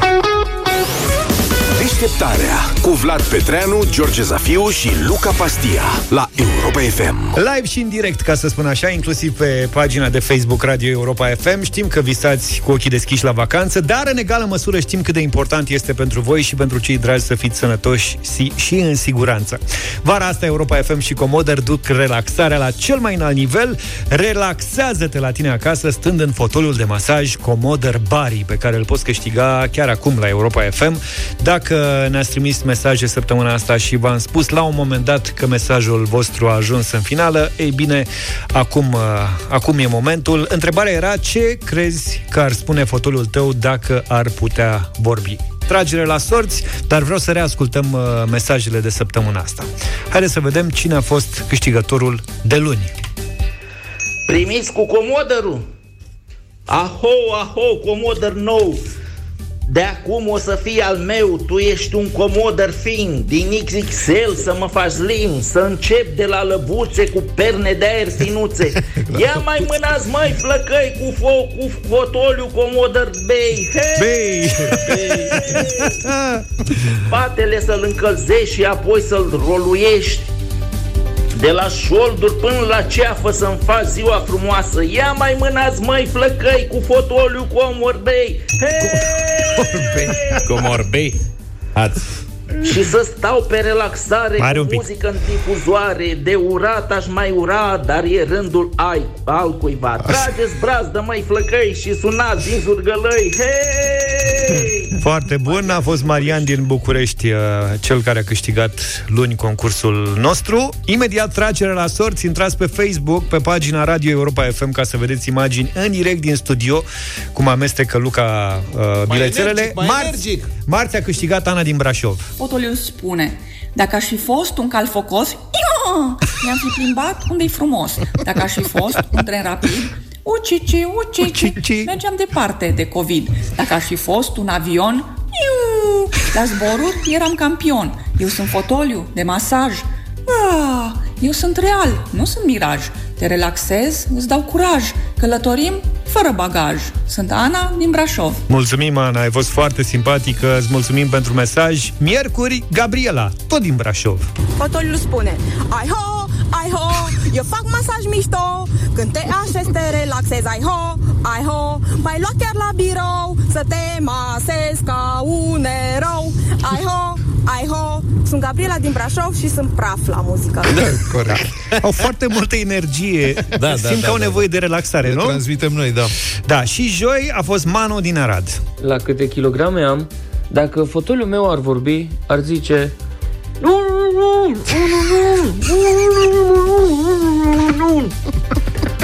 Deșteptarea cu Vlad Petreanu, George Zafiu și Luca Pastia la Europa FM. Live și în direct, ca să spun așa, inclusiv pe pagina de Facebook Radio Europa FM. Știm că visați cu ochii deschiși la vacanță, dar în egală măsură știm cât de important este pentru voi și pentru cei dragi să fiți sănătoși si- și în siguranță. Vara asta Europa FM și Comoder duc relaxarea la cel mai înalt nivel. Relaxează-te la tine acasă stând în fotoliul de masaj Comoder Bari, pe care îl poți câștiga chiar acum la Europa FM. Dacă ne-ați trimis mesaje săptămâna asta și v-am spus la un moment dat că mesajul vostru a ajuns în finală, ei bine, acum, uh, acum e momentul. Întrebarea era ce crezi că ar spune fotoliul tău dacă ar putea vorbi? Tragere la sorți, dar vreau să reascultăm uh, mesajele de săptămâna asta. Haideți să vedem cine a fost câștigătorul de luni. Primiți cu comodărul? Aho, aho, comodăr nou! De acum o să fii al meu, tu ești un comodăr fin, din XXL să mă faci slim, să încep de la lăbuțe cu perne de aer finuțe. Ia mai mânați, mai flăcăi cu foc, cu fotoliu, comodăr bei. Hei! Bei! Spatele să-l încălzești și apoi să-l roluiești. De la șolduri până la ceafă să-mi faci ziua frumoasă Ia mai mânați măi flăcăi cu fotoliu comorbei Hei! Comorbei. Ați. Și să stau pe relaxare Mai are cu un pic. muzică în difuzoare De urat aș mai ura, dar e rândul ai, al cuiva Trageți brazdă măi flăcăi și sunați din zurgălăi Hei! Foarte bun, a fost Marian din București, uh, cel care a câștigat luni concursul nostru. Imediat tragere la sorți, intrați pe Facebook, pe pagina Radio Europa FM ca să vedeți imagini în direct din studio, cum amestecă Luca uh, bilețelele. energic, mai Marți, energic. marți a câștigat Ana din Brașov. Fotoliu spune, dacă aș fi fost un cal focos, ia, ne-am fi plimbat unde e frumos. Dacă aș fi fost un tren rapid, ucici, ucici, Ucici. mergeam departe de COVID. Dacă aș fi fost un avion, iu, la zboruri eram campion. Eu sunt fotoliu de masaj. Ah, eu sunt real, nu sunt miraj. Te relaxez, îți dau curaj. Călătorim fără bagaj. Sunt Ana din Brașov. Mulțumim, Ana, ai fost foarte simpatică, îți mulțumim pentru mesaj. Miercuri, Gabriela, tot din Brașov. Fotoliul spune Ai ho, ai ho Eu fac masaj mișto Când te așezi, te relaxezi, ai ho, ai ho Mai lua chiar la birou Să te masezi ca un erou Ai ho, ai ho Sunt Gabriela din Brașov și sunt praf la muzică Da, corect. Au foarte multă energie. Da, Simt da, că da, au da, nevoie de relaxare, Le nu? transmitem noi, da. Da, și joi a fost Manu din Arad. La câte kilograme am, dacă fotoliul meu ar vorbi, ar zice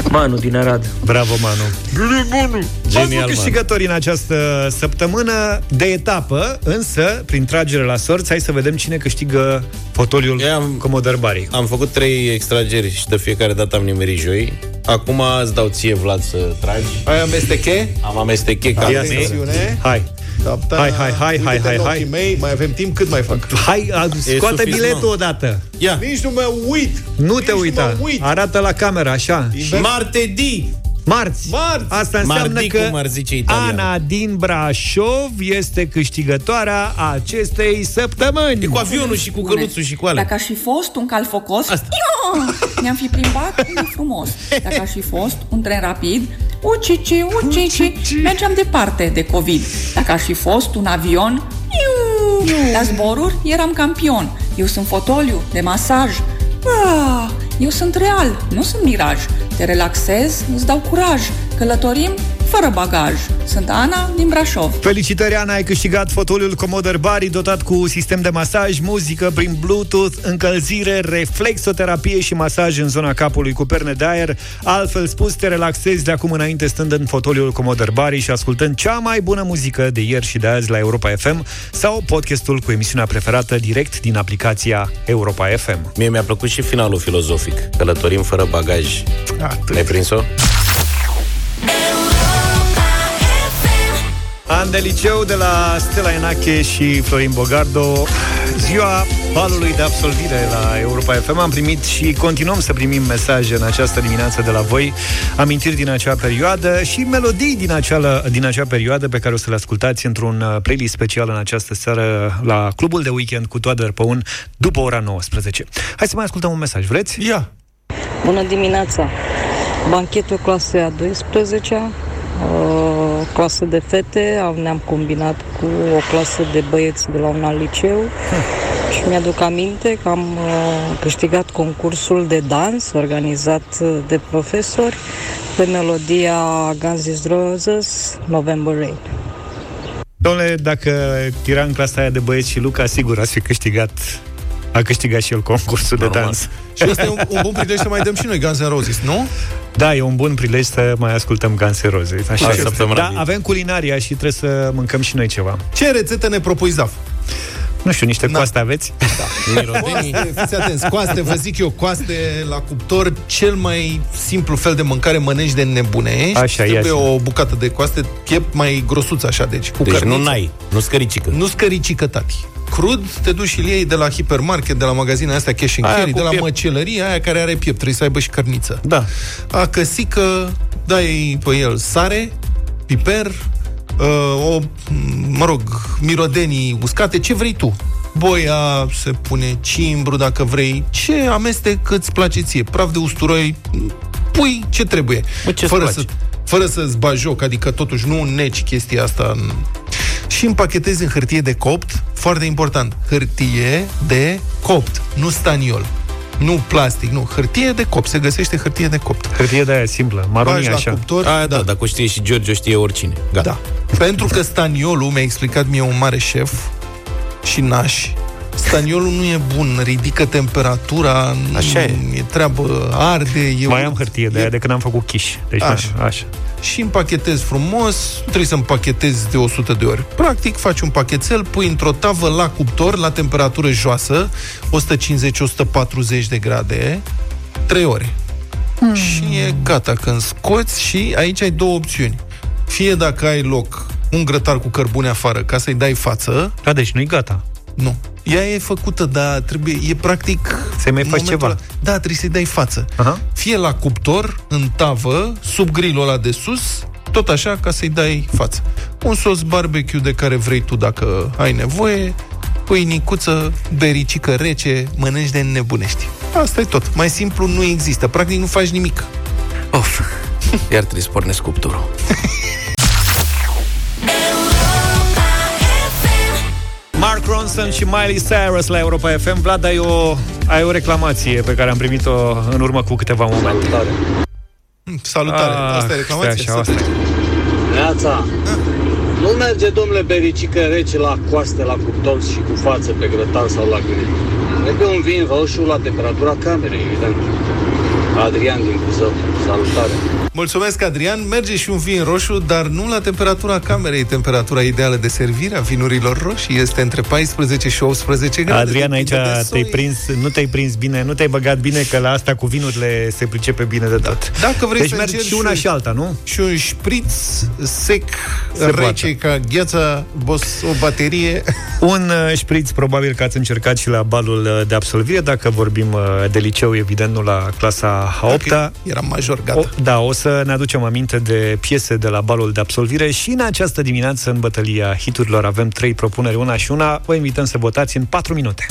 Manu din Arad. Bravo, Manu. Genial, Genial, Manu. câștigători în această săptămână de etapă, însă, prin tragere la sorți, hai să vedem cine câștigă fotoliul am- Commodore Bari. Am făcut trei extrageri și de fiecare dată am nimerit joi. Acum îți dau ție, Vlad, să tragi. Ai amesteche? Am amesteche ca Ia mei. Atențiune. Hai, Da, da. Hai, hai, hai, Uite-te hai, hai, în hai. ochii mei, mai avem timp, cât mai fac? hai, a- scoate suficient. biletul odată. Ia, Nici nu mă uit. Nu Nici te uita. mă uit. Arată la camera, așa. Martedi! Marți. Marți. Asta înseamnă Mardi, că cum ar zice italian. Ana din Brașov este câștigătoarea acestei săptămâni. Cu avionul și cu căluțul și cu alea. Dacă aș fi fost un cal focos, Asta. Iu! ne-am fi plimbat unde frumos. Dacă aș fi fost un tren rapid, ucici, ucici, mergeam departe de COVID. Dacă aș fi fost un avion, iu! la zboruri eram campion. Eu sunt fotoliu de masaj. Ah, eu sunt real, nu sunt miraj. Te relaxez, îți dau curaj. Călătorim fără bagaj. Sunt Ana din Brașov. Felicitări, Ana, ai câștigat fotoliul Commodore Bari dotat cu sistem de masaj, muzică prin Bluetooth, încălzire, reflexoterapie și masaj în zona capului cu perne de aer. Altfel spus, te relaxezi de acum înainte stând în fotoliul Commodore Bari și ascultând cea mai bună muzică de ieri și de azi la Europa FM sau podcastul cu emisiunea preferată direct din aplicația Europa FM. Mie mi-a plăcut și finalul filozofic. Călătorim fără bagaj. Atât. Ai prins-o? An de liceu de la Stella Enache și Florin Bogardo Ziua balului de absolvire la Europa FM Am primit și continuăm să primim mesaje în această dimineață de la voi Amintiri din acea perioadă și melodii din acea, din acea perioadă Pe care o să le ascultați într-un uh, playlist special în această seară La Clubul de Weekend cu Toader Păun După ora 19 Hai să mai ascultăm un mesaj, vreți? Ia. Bună dimineața! Banchetul clasei a 12 uh, clasă de fete, am- ne-am combinat cu o clasă de băieți de la un alt liceu și mi-aduc aminte că am uh, câștigat concursul de dans organizat uh, de profesori pe melodia Guns N' Roses, November Rain. Domnule, dacă era în clasa aia de băieți și Luca, sigur ați fi câștigat a câștigat și el concursul de dans. Și ăsta e un, un bun prilej să mai dăm și noi Guns N' Roses, nu? Da, e un bun prilej să mai ascultăm Guns N' Roses. Așa Hai, este. săptămâna Da, viitoare. avem culinaria și trebuie să mâncăm și noi ceva. Ce rețetă ne propui, Zaf? Nu știu, niște Na. coaste aveți? Mirodenii. Coaste, fiți atenți, coaste, vă zic eu, coaste la cuptor, cel mai simplu fel de mâncare mănânci de nebunești. Așa, ia Trebuie zi. o bucată de coaste, piept mai grosuț așa, deci cu Deci cărniță. nu n-ai, nu scăricică. Nu scăricică, tati. Crud, te duci și îl iei de la hipermarket, de la magazine astea cash and Aia carry, cu de la piept. măcelărie, aia care are piept, trebuie să aibă și cărniță. Da. A căsică, dai pe el sare, piper, uh, o, mă rog, mirodenii uscate, ce vrei tu. Boia, se pune cimbru dacă vrei, ce amestec îți place ție, praf de usturoi, pui ce trebuie. Bă, ce-ți fără, place? să, fără să-ți bagi joc, adică totuși nu neci chestia asta în... și împachetezi în hârtie de copt, foarte important, hârtie de copt, nu staniol. Nu plastic, nu, hârtie de copt, se găsește hârtie de copt. Hârtie de aia simplă, Bagi maronie la așa. cuptor, Aia da, dacă o știe și George, o știe oricine. Gata. da. Pentru că staniolul, mi-a explicat mie un mare șef și naș, staniolul nu e bun, ridică temperatura, Așa e. e treabă, arde, e Mai urât. am hârtie de E aia de când am făcut chiș. Deci, Așa. așa. așa. și împachetezi frumos, trebuie să împachetezi de 100 de ori. Practic, faci un pachetel, pui într-o tavă la cuptor, la temperatură joasă, 150-140 de grade, 3 ore. Mm. Și e gata când scoți și aici ai două opțiuni. Fie dacă ai loc un grătar cu cărbune afară ca să-i dai față, Da, deci nu-i gata. Nu. Ea e făcută, dar trebuie, e practic... Să-i mai în faci momentul ceva. ăla- Da, trebuie să-i dai față. Aha. Fie la cuptor, în tavă, sub grilul ăla de sus, tot așa, ca să-i dai față. Un sos barbecue de care vrei tu dacă ai nevoie, pâinicuță, bericică rece, mănânci de nebunești. Asta e tot. Mai simplu nu există. Practic nu faci nimic. Of, iar trebuie să pornesc cuptorul. Mark Ronson și Miley Cyrus la Europa FM. Vlad, ai o, ai o reclamație pe care am primit-o în urmă cu câteva momente. Salutare. Ah, asta e reclamație? stai așa, asta e. Neața, nu merge, domnule Bericică, rece la coaste, la cuptor și cu față pe grătar sau la gândit. Trebuie un vin roșu la temperatura camerei, evident. Adrian din Buzău, salutare. Mulțumesc, Adrian. Merge și un vin roșu, dar nu la temperatura camerei. Temperatura ideală de servire a vinurilor roșii este între 14 și 18 grade. Adrian, aici Depinde de te-ai soi. prins, nu te-ai prins bine, nu te-ai băgat bine, că la asta cu vinurile se pricepe bine de tot. Dacă vrei deci să mergi încerci și una un- și alta, nu? Și un șpriț sec, Se rece ca gheața, bos, o baterie. Un uh, șpriț, probabil că ați încercat și la balul uh, de absolvire, dacă vorbim uh, de liceu, evident, nu la clasa a 8 -a. Eram major, gata. O, da, o să ne aducem aminte de piese de la balul de absolvire și în această dimineață, în bătălia hiturilor, avem trei propuneri, una și una. Vă invităm să votați în 4 minute.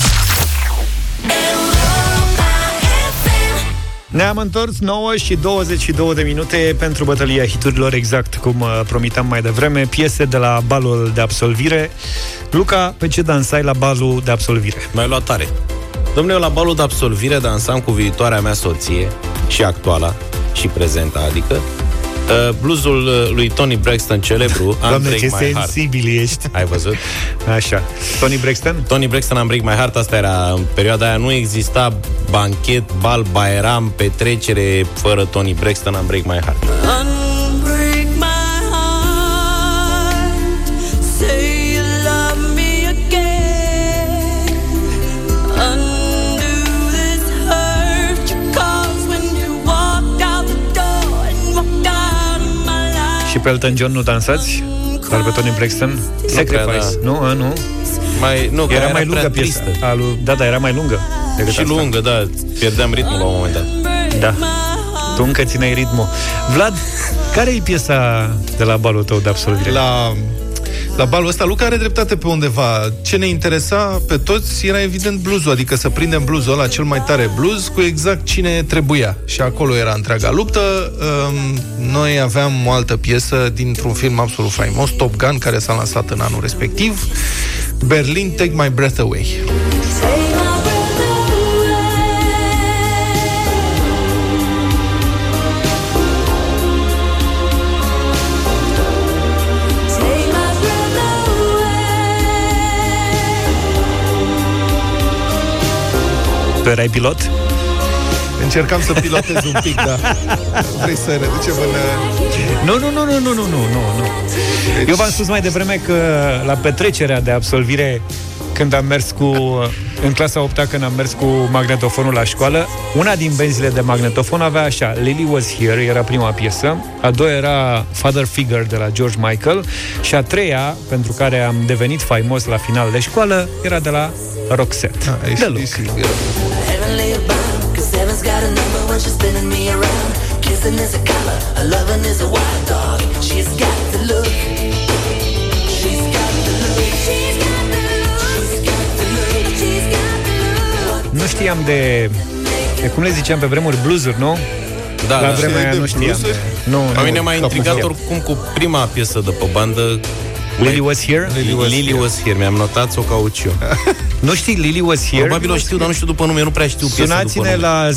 Ne-am întors 9 și 22 de minute pentru bătălia hiturilor, exact cum uh, promitam mai devreme, piese de la balul de absolvire. Luca, pe ce dansai la balul de absolvire? Mai luat tare. Domnule, eu la balul de absolvire dansam cu viitoarea mea soție și actuala și prezenta, adică uh, bluzul uh, lui Tony Braxton, celebru, Doamne, Break ce My Heart. sensibil ești! Ai văzut? Așa. Tony Braxton? Tony Braxton, Am Break My Heart, asta era în perioada aia, nu exista banchet, bal, baeram, petrecere fără Tony Braxton, Am Break My Heart. Pe Elton John nu dansați? Dar pe Tony Braxton? Sacrifice, prea, da. nu? A, nu? Mai, nu, că era, era mai lungă prea piesa. tristă. A, lui, da, da, era mai lungă. decât Și asta. lungă, da, pierdeam ritmul la un moment dat. Da. Tu încă țineai ritmul. Vlad, care e piesa de la balul tău de absolvire? La, la balul ăsta, Luca are dreptate pe undeva. Ce ne interesa pe toți era evident bluzul, adică să prindem bluzul ăla, cel mai tare bluz, cu exact cine trebuia. Și acolo era întreaga luptă. Um, Noi aveam o altă piesă dintr-un film absolut faimos, Top Gun, care s-a lansat în anul respectiv. Berlin, Take My Breath Away. Take Tu erai pilot? Încercam să pilotez un pic, dar vrei să reducem în... Nu, nu, nu, nu, nu, nu, nu, nu. Deci... Eu v-am spus mai devreme că la petrecerea de absolvire când am mers cu în clasa 8 când am mers cu magnetofonul la școală, una din benzile de magnetofon avea așa, Lily Was Here, era prima piesă, a doua era Father Figure de la George Michael și a treia, pentru care am devenit faimos la final de școală, era de la Roxette. Ah, de loc. Heavenly abound, cause heaven's got a number when she's spinning me around. Kissing is a color, a loving is a wild dog. She's got the look. She's got the look. She's got the look. She's got the look. She's got the look. Nu știam de, de cum le ziceam pe vremuri, bluesuri, nu? Da, la da. vremea aia De nu știam. bluesuri? De, nu, Pe nu, mine m-a că intrigat știam. oricum cu prima piesă de pe bandă Lily Was Here? Lily Was, Lily Here. was here. Mi-am notat să o caut și eu. Nu știi Lily Was Here? Probabil o știu, dar nu știu după nume. Eu nu prea știu piesa Sunați-ne după nume. la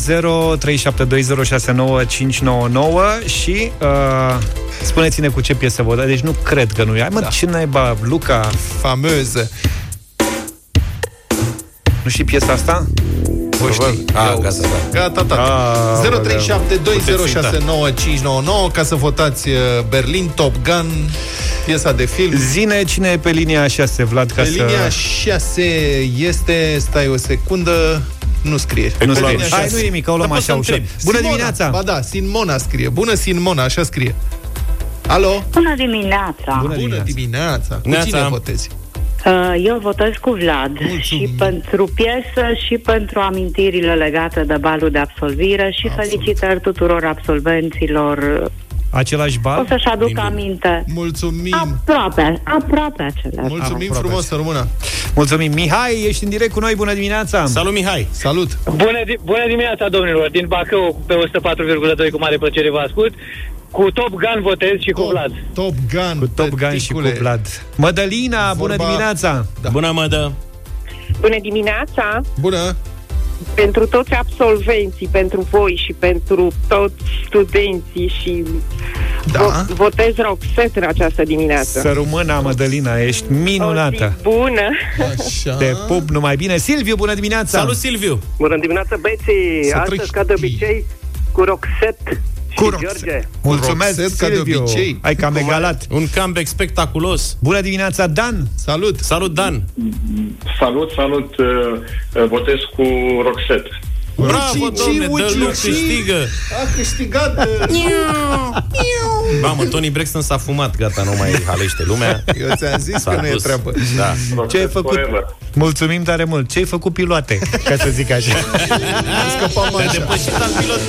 0372069599 și uh, spuneți-ne cu ce piesă vă Deci nu cred că nu e. Hai, mă, da. ce naiba, Luca? Fameză. Nu știi piesa asta? O știi. Ah, gata, da. Gata, tata. Ah, 0372069599 ca să votați uh, Berlin, Top Gun, piesa de film. Zine cine e pe linia 6, Vlad, ca Pe să... linia 6 este, stai o secundă, nu scrie. Nu Pe scrie. linia Hai, 6. nu-i nimic, o luăm Dar poți așa să ușor. întrebi. Bună Simona. dimineața! Ba da, Sinmona scrie. Bună Sinmona, așa scrie. Alo? Bună dimineața! Bună dimineața! Cu Neața. cine votezi? Uh, Eu votez cu Vlad și pentru piesă și pentru amintirile legate de balul de absolvire și felicitări tuturor absolvenților Același bal? O să-și aduc aminte. Mulțumim! Aproape, aproape același. Mulțumim Am frumos, să rămână! Mulțumim. Mihai, ești în direct cu noi. Bună dimineața! Salut, Mihai! Salut! Bună, di- bună dimineața, domnilor! Din Bacău, pe 104,2, cu mare plăcere vă ascult. Cu Top Gun votez și cu Vlad. Top Gun, Cu Top Gun și cu Vlad. Mădălina, bună Vorba- dimineața! Da. Bună, Mădă! Bună dimineața! Bună! Pentru toți absolvenții, pentru voi și pentru toți studenții și Da. vo- votez Roxette în această dimineață. Să rămână, Mădălina, ești minunată! O zi bună! Așa. Te pup numai bine. Silviu, bună dimineața! Salut, Silviu! Bună dimineața, băieții! Să Astăzi, treci. ca de obicei, cu Roxette Cu și Roxette. George. Mulțumesc, Roxette, ca de Silviu. obicei. Ai cam egalat. Un comeback spectaculos! Bună dimineața, Dan! Salut! Salut, Dan! Salut, salut, uh, uh, votez cu Roxette. Bravo, Uci, domne, uci, dă uci. câștigă! A câștigat! Mamă, Tony Braxton s-a fumat, gata, nu mai halește lumea. Eu ți-am zis S-a că nu e dus. treabă. Da. Ce ai Roxette făcut? forever. Mulțumim tare mult. Ce ai făcut piloate, ca să zic așa? Am scăpat mai așa. Depășit al pilot.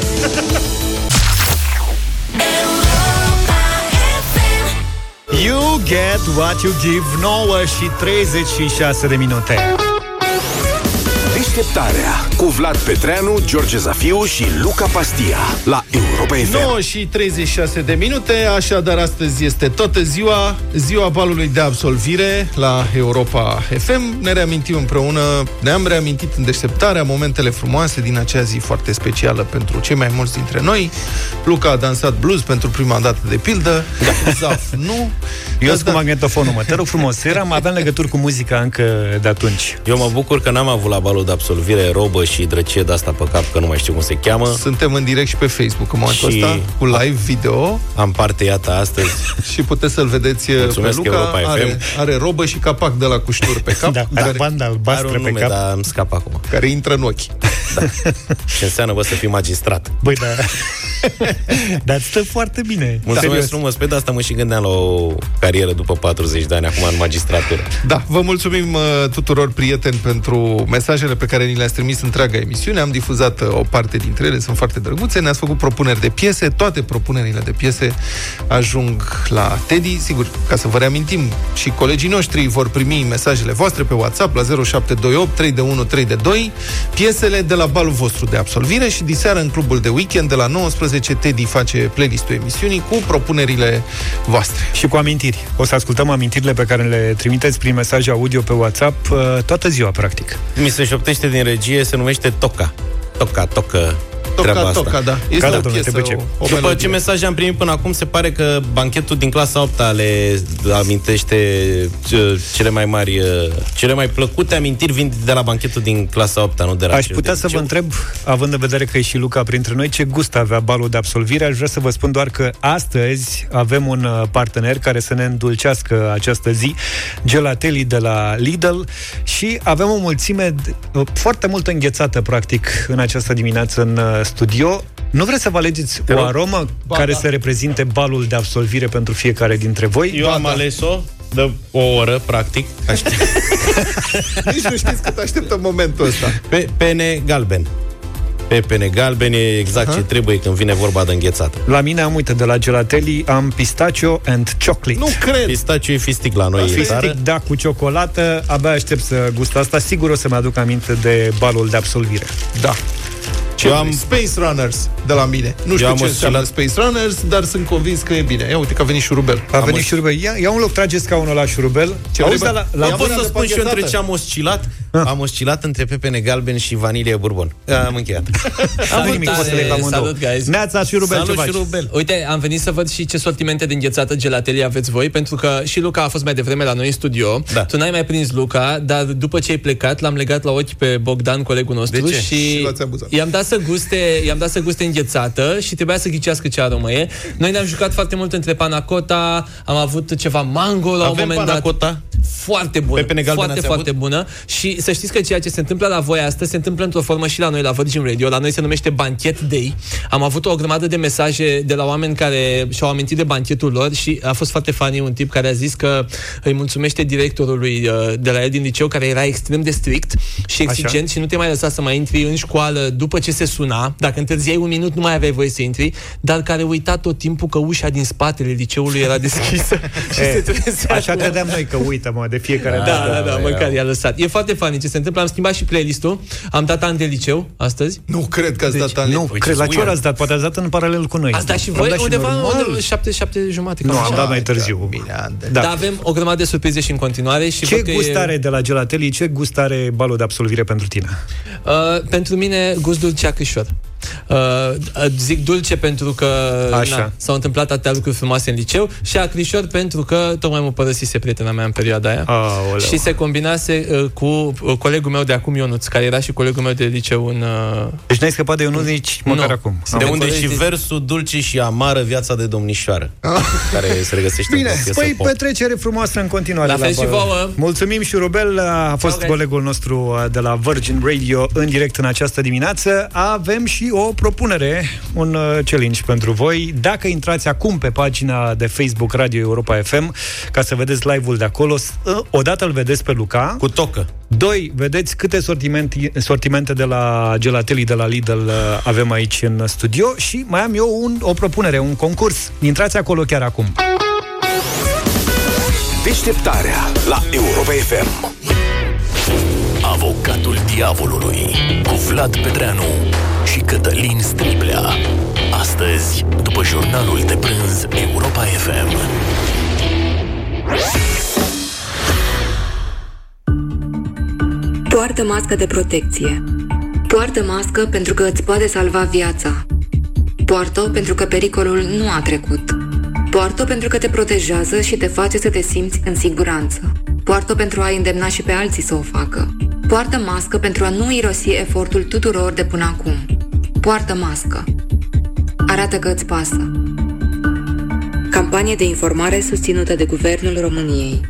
Get what you give 9 și 36 de minute. Deșteptarea cu Vlad Petreanu, George Zafiu și Luca Pastia la Europa FM. 9 și 36 de minute, așadar astăzi este toată ziua, ziua balului de absolvire la Europa FM. Ne reamintim împreună, ne-am reamintit în deșteptarea momentele frumoase din acea zi foarte specială pentru cei mai mulți dintre noi. Luca a dansat blues pentru prima dată de pildă, da. Zaf nu. Eu Ați sunt cu magnetofonul, mă. Te rog frumos, eram, aveam legături cu muzica încă de atunci. Eu mă bucur că n-am avut la balul de absolvire robă și drăcie de asta pe cap, că nu mai știu cum se cheamă. Suntem în direct și pe Facebook în momentul Și- ăsta, cu live video Am parte, iată, astăzi. și puteți să-l vedeți uh, Mulțumesc, pe Luca. Europa FM. Are, are robă și capac de la cușturi pe cap, Da, are care, bandă Are albastră un pe nume, cap. dar îmi scap acum. care intră în ochi. Ce înseamnă, bă, să fii magistrat. Băi, da. Dar stă foarte bine. Mulțumesc Serios. frumos. Pe de asta mă și gândeam la o carieră după 40 de ani, acum în magistratură. Da, vă mulțumim uh, tuturor prieteni pentru mesajele pe care ni le-ați trimis întreaga emisiune. Am difuzat uh, o parte dintre ele, sunt foarte drăguțe. Ne-ați făcut propuneri de piese, toate propunerile de piese ajung la Teddy. Sigur, ca să vă reamintim, și colegii noștri vor primi mesajele voastre pe WhatsApp la 0728 3 de 1 3 de 2, piesele de la balul vostru de absolvire și diseară în clubul de weekend de la 19 Teddy face playlistul emisiunii cu propunerile voastre. Și cu amintiri. O să ascultăm amintirile pe care le trimiteți prin mesaj audio pe WhatsApp uh, toată ziua, practic. Mi se șoptește din regie, se numește Toca. Toca, tocă. Toca, treaba asta. toca, da. Este Gata, o domnule, piesă, te ducem. o, o După melodie. ce mesaj am primit până acum, se pare că banchetul din clasa 8 le amintește ce- cele mai mari, uh, cele mai plăcute amintiri vin de la banchetul din clasa 8 nu de la Aș cel putea de să vă liceu. întreb, având în vedere că e și Luca printre noi, ce gust avea balul de absolvire. Aș vrea să vă spun doar că astăzi avem un uh, partener care să ne îndulcească această zi, Gelatelli de la Lidl și avem o mulțime de- uh, foarte mult înghețată, practic, în această dimineață în uh, studio. Nu vreți să vă alegeți Te o rog. aromă Ba, care da. să reprezinte balul de absolvire pentru fiecare dintre voi? Eu am ales-o de o oră, practic. Aștept. Nici nu știți cât așteptăm momentul ăsta. Pe pene galben. Pepene galben e exact Aha. ce trebuie când vine vorba de înghețat. La mine am, uite, de la Gelatelli am pistachio and chocolate. Nu cred! Pistacii e fistic la noi în Fistic, țară. da, cu ciocolată, abia aștept să gust asta. Sigur o să-mi aduc aminte de balul de absolvire. Da. Ce Eu am... am- Space Runners de la mine. Nu Eu știu am ce înseamnă oscilat- Space Runners, dar sunt convins că e bine. Ia uite că a venit șurubel. A venit șurubel. Ia, ia un loc, trageți scaunul la șurubel. Ce Auzi, vrei, dar bă? la, Eu la pot mâna să de spun și eu între pachetată. ce am oscilat? Am oscilat între pepene galben și vanilie bourbon. Am încheiat. am nimic, poți să le iei pe amândouă. Salut, guys. Neața, șurubel, ce Salut, faci? șurubel. Uite, am venit să văd și ce sortimente de înghețată gelatelii aveți voi, pentru că și Luca a fost mai devreme la noi în studio. Da. Tu n-ai mai prins Luca, dar după ce ai plecat, l-am legat la ochi pe Bogdan, colegul nostru, De ce? și Și l-ați amuzat. i-am dat să guste, i-am dat să guste înghețată și trebuia să ghicească ce aromă e. Noi ne-am jucat foarte mult între panacota, am avut ceva mango la un Avem moment panacota? dat. Foarte bună, Pepene galben foarte, ați foarte avut? bună și să știți că ceea ce se întâmplă la voi astăzi se întâmplă într-o formă și la noi la Virgin Radio, la noi se numește Banchet Day. Am avut o grămadă de mesaje de la oameni care și-au amintit de banchetul lor și a fost foarte funny un tip care a zis că îi mulțumește directorului uh, de la el din liceu care era extrem de strict și exigent și nu te mai lăsa să mai intri în școală după ce se suna. Dacă întârziai un minut minut nu mai aveai voie să intri, dar care uita tot timpul că ușa din spatele liceului era deschisă. și E, se trezea Așa cu- credeam noi că uită, mă, de fiecare da, dată. da, da, măcar i-a lăsat. E foarte funny ce se întâmplă. Am schimbat și playlist-ul. Am dat an de liceu astăzi. Nu cred că ați Deci, dat ani. Nu, cred, la ce oră ați dat? Poate ați dat în paralel cu noi. Ați dat și Am voi? dat Undeva normal. undeva șapte, șapte jumate. Nu, cam am așa. dat mai târziu. Bine, Ande. Da. Da. Dar avem o grămadă de surprize și în continuare. Și Ce văd că gust e- are de la Gelatelli, ce gust are balul de absolvire pentru tine? Uh, pentru mine, gust dulce acrișor. Uh, uh, zic dulce pentru că Așa. Na, s-au întâmplat atâtea lucruri frumoase în liceu și acrișor pentru că tocmai mă părăsise prietena mea în perioada aia. Aoleu. Și se combinase uh, cu uh, colegul meu de acum, Ionuț, care era și colegul meu de liceu în... Uh... Deci n-ai scăpat de unul nici măcar Nu. acum. De Am unde înțeles, și deci- versul dulce și amară viața de domnișoară, care se regăsește Bine, într-o piesă păi pop. petrecere frumoasă în continuare. La fel și Bal. vouă. Mulțumim și Rubel, a fost guys. colegul nostru uh, de la Virgin Radio în direct în această dimineață. Avem și o propunere, un uh, challenge pentru voi. Dacă intrați acum pe pagina de Facebook Radio Europa FM, ca să vedeți live-ul de acolo, s- uh, odată îl vedeți pe Luca. Cu tocă. Doi, vedeți câte sortimente, sortimente de la Gelatelli, de la Lidl uh, avem aici în studio și mai am eu un, o propunere, un concurs. Intrați acolo chiar acum. Deșteptarea la Europa FM. Avocatul diavolului cu Vlad Petreanu și Cătălin Striblea. Astăzi, după jurnalul de prânz Europa FM. Poartă mască de protecție. Poartă mască pentru că îți poate salva viața. Poartă-o pentru că pericolul nu a trecut. Poartă-o pentru că te protejează și te face să te simți în siguranță. Poartă-o pentru a îndemna și pe alții să o facă. Poartă mască pentru a nu irosi efortul tuturor de până acum. Poartă mască. Arată că îți pasă. Campanie de informare susținută de Guvernul României.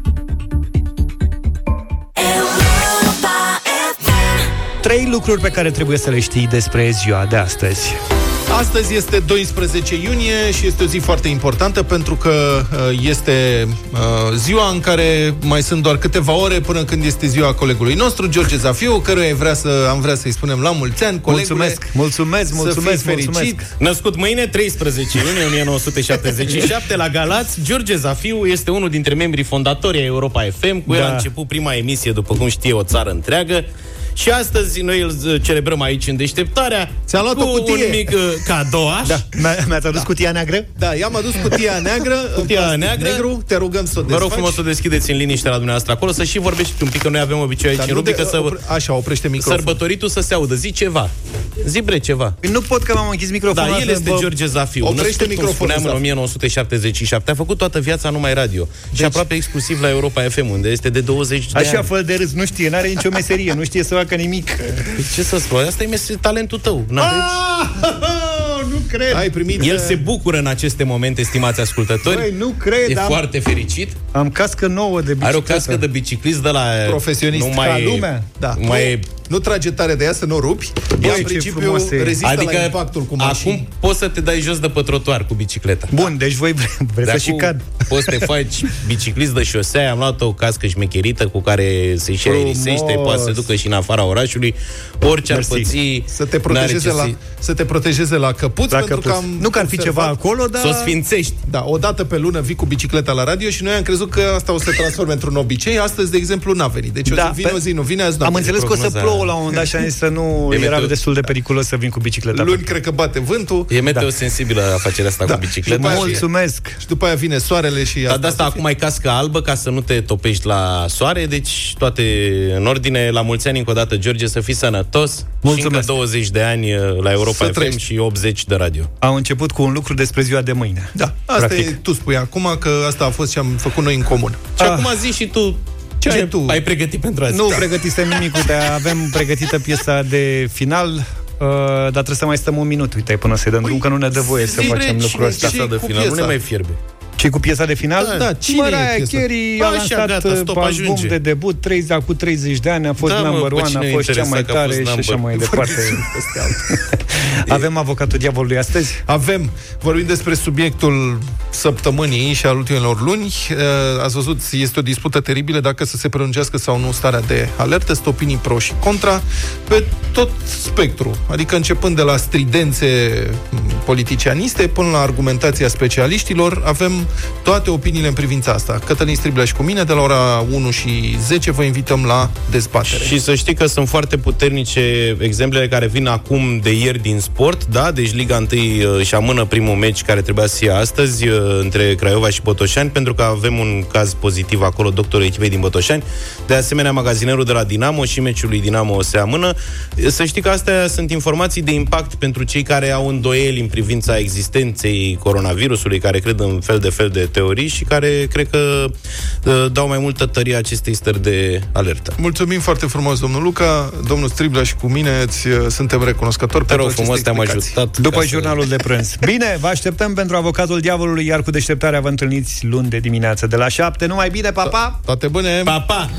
Trei lucruri pe care trebuie să le știi despre ziua de astăzi. Astăzi este 12 iunie și este o zi foarte importantă pentru că uh, este uh, ziua în care mai sunt doar câteva ore până când este ziua colegului nostru, George Zafiu, căruia vrea să, am vrea să-i spunem la mulți ani. Colegule, Mulțumesc, mulțumesc, să mulțumesc, fii fericit. mulțumesc. Născut mâine, 13 iunie 1977, la Galați, George Zafiu este unul dintre membrii fondatori ai Europa FM. Cu el Da. a început prima emisie, după cum știe o țară întreagă. Și astăzi noi îl uh, celebrăm aici în deșteptarea Ți-am luat cu o cutie. un mic uh, cadouaș. Da, mi-a- mi-ați adus cutia neagră? Da, i-am adus cutia neagră, în Cutia plastic neagră. negru, te rugăm să o Vă desfaci. rog frumos să o deschideți în liniște la dumneavoastră acolo, să și vorbești un pic, că noi avem obiceiul aici Dar în nu de- rubrică să opre- Așa, oprește microfonul. sărbătoritul să se audă. Zi ceva. Zi bre ceva. Păi Nu pot că m-am închis Da, microfonul. el asta, este bă. George Zafiu. Oprește Născut, cum microfonul, spuneam, în Zafiu. 1977. A făcut toată viața numai radio. Deci... Și aproape exclusiv la Europa FM, unde este de 20 de Așa, ani. fără de râs, nu știe, n-are nicio meserie, nu știe să facă nimic. Păi Ce să spun? Asta e mes- talentul tău. N-aveți? nu cred. Ai primit... El se bucură în aceste momente, stimați ascultători. Băi, nu cred, E am- foarte fericit. Am cască nouă de bicicletă. Are o cască de biciclist de la... Profesionist nu mai ca e- lumea. Da. Nu mai e Nu trage tare de ea să nu o rupi. Ea, în ce principiu, frumos e. rezistă Adică la impactul cu mașini. acum poți să te dai jos de pe trotuar cu bicicleta. Bun, deci voi vre- vreți să și cad. poți să te faci biciclist de șosea, am luat o cască șmecherită cu care se și Frumos. aerisește, poate să se ducă și în afara orașului. Orice Mersi. ar păți, Să te n-are protejeze ce la, să- să te protejeze la căpuț, La pentru căpuț. că am Nu că ar fi observat- ceva acolo, dar... Să o sfințești. Da, o dată pe lună vii cu bicicleta la radio și noi am crezut că asta o să se transforme într-un obicei. Astăzi, de exemplu, n-a venit. Deci o zi vine, pe- o zi nu vine, azi Am noapte. înțeles că o să prognoza- plouă la un moment dat și am zis să nu... E Era meteo- destul de periculos să vin cu bicicleta. Luni cred că bate vântul. E meteo sensibilă afacerea asta Da. cu bicicleta. Și după aia- Mulțumesc! Și după aia vine soarele și Dar de asta acum ai cască albă ca să nu te topești la soare, deci toate în ordine. La mulți ani încă o dată, George, să fii sănătos. Și Mulțumesc. încă 20 de ani uh, la Europa Să FM trăiești. și 80 de radio. Am început cu un lucru despre ziua de mâine. Da, asta Practic. e, tu spui acum că asta a fost ce am făcut noi în comun. Și Ah. acum zi și tu ce, Ce ai, tu? ai pregătit pentru azi. Nu pregătisem nimic, uite, avem pregătită piesa de final, uh, dar trebuie să mai stăm un minut, uite, până să-i dăm drum, că nu ne dă voie să zi, facem Regi, lucrul și- ăsta. și- Asta de cu final, nu piesa. ne mai fierbe. Ce cu piesa de final? Da, da, cine e Mariah piesa? Carey a Așa, lansat gata, stop, album ajunge. de debut, 30, cu 30 de ani, a fost Da, mă, number pe one, cine a îi fost cea interesa mai că a fost tare și așa number? mai departe. Avem avocatul diavolului astăzi? Avem, vorbim despre subiectul săptămânii și al ultimelor luni. Uh, Ați văzut, este o dispută teribilă dacă să se prelungească sau nu starea de alertă. Sunt opinii pro și contra pe tot spectru. Adică începând de la stridențe m, politicianiste până la argumentația specialiștilor, avem toate opiniile în privința asta. Cătălin Striblea și cu mine, de la ora 1 și 10, vă invităm la dezbatere. Și să știi că sunt foarte puternice exemplele care vin acum de ieri din sport, da? Deci Liga 1 uh, și amână primul meci care trebuia să fie astăzi uh, între Craiova și Botoșani, pentru că avem un caz pozitiv acolo, doctorul echipei din Botoșani. De asemenea, magazinerul de la Dinamo și meciul lui Dinamo se amână. Să știi că astea sunt informații de impact pentru cei care au îndoieli în privința existenței coronavirusului, care cred în fel de fel de teorii și care cred că uh, dau mai multă tărie acestei stări de alertă. Mulțumim foarte frumos, domnul Luca, domnul Striblea și cu mine, îți uh, suntem recunoscători Te rog pentru frumos, aceste te-am explicații. ajutat. După ca să- jurnalul de prânz. Bine, vă așteptăm pentru avocatul diavolului, iar cu deșteptarea vă întâlniți luni de dimineață de la 7. Numai bine, pa, pa! Toate bune! Pa, pa!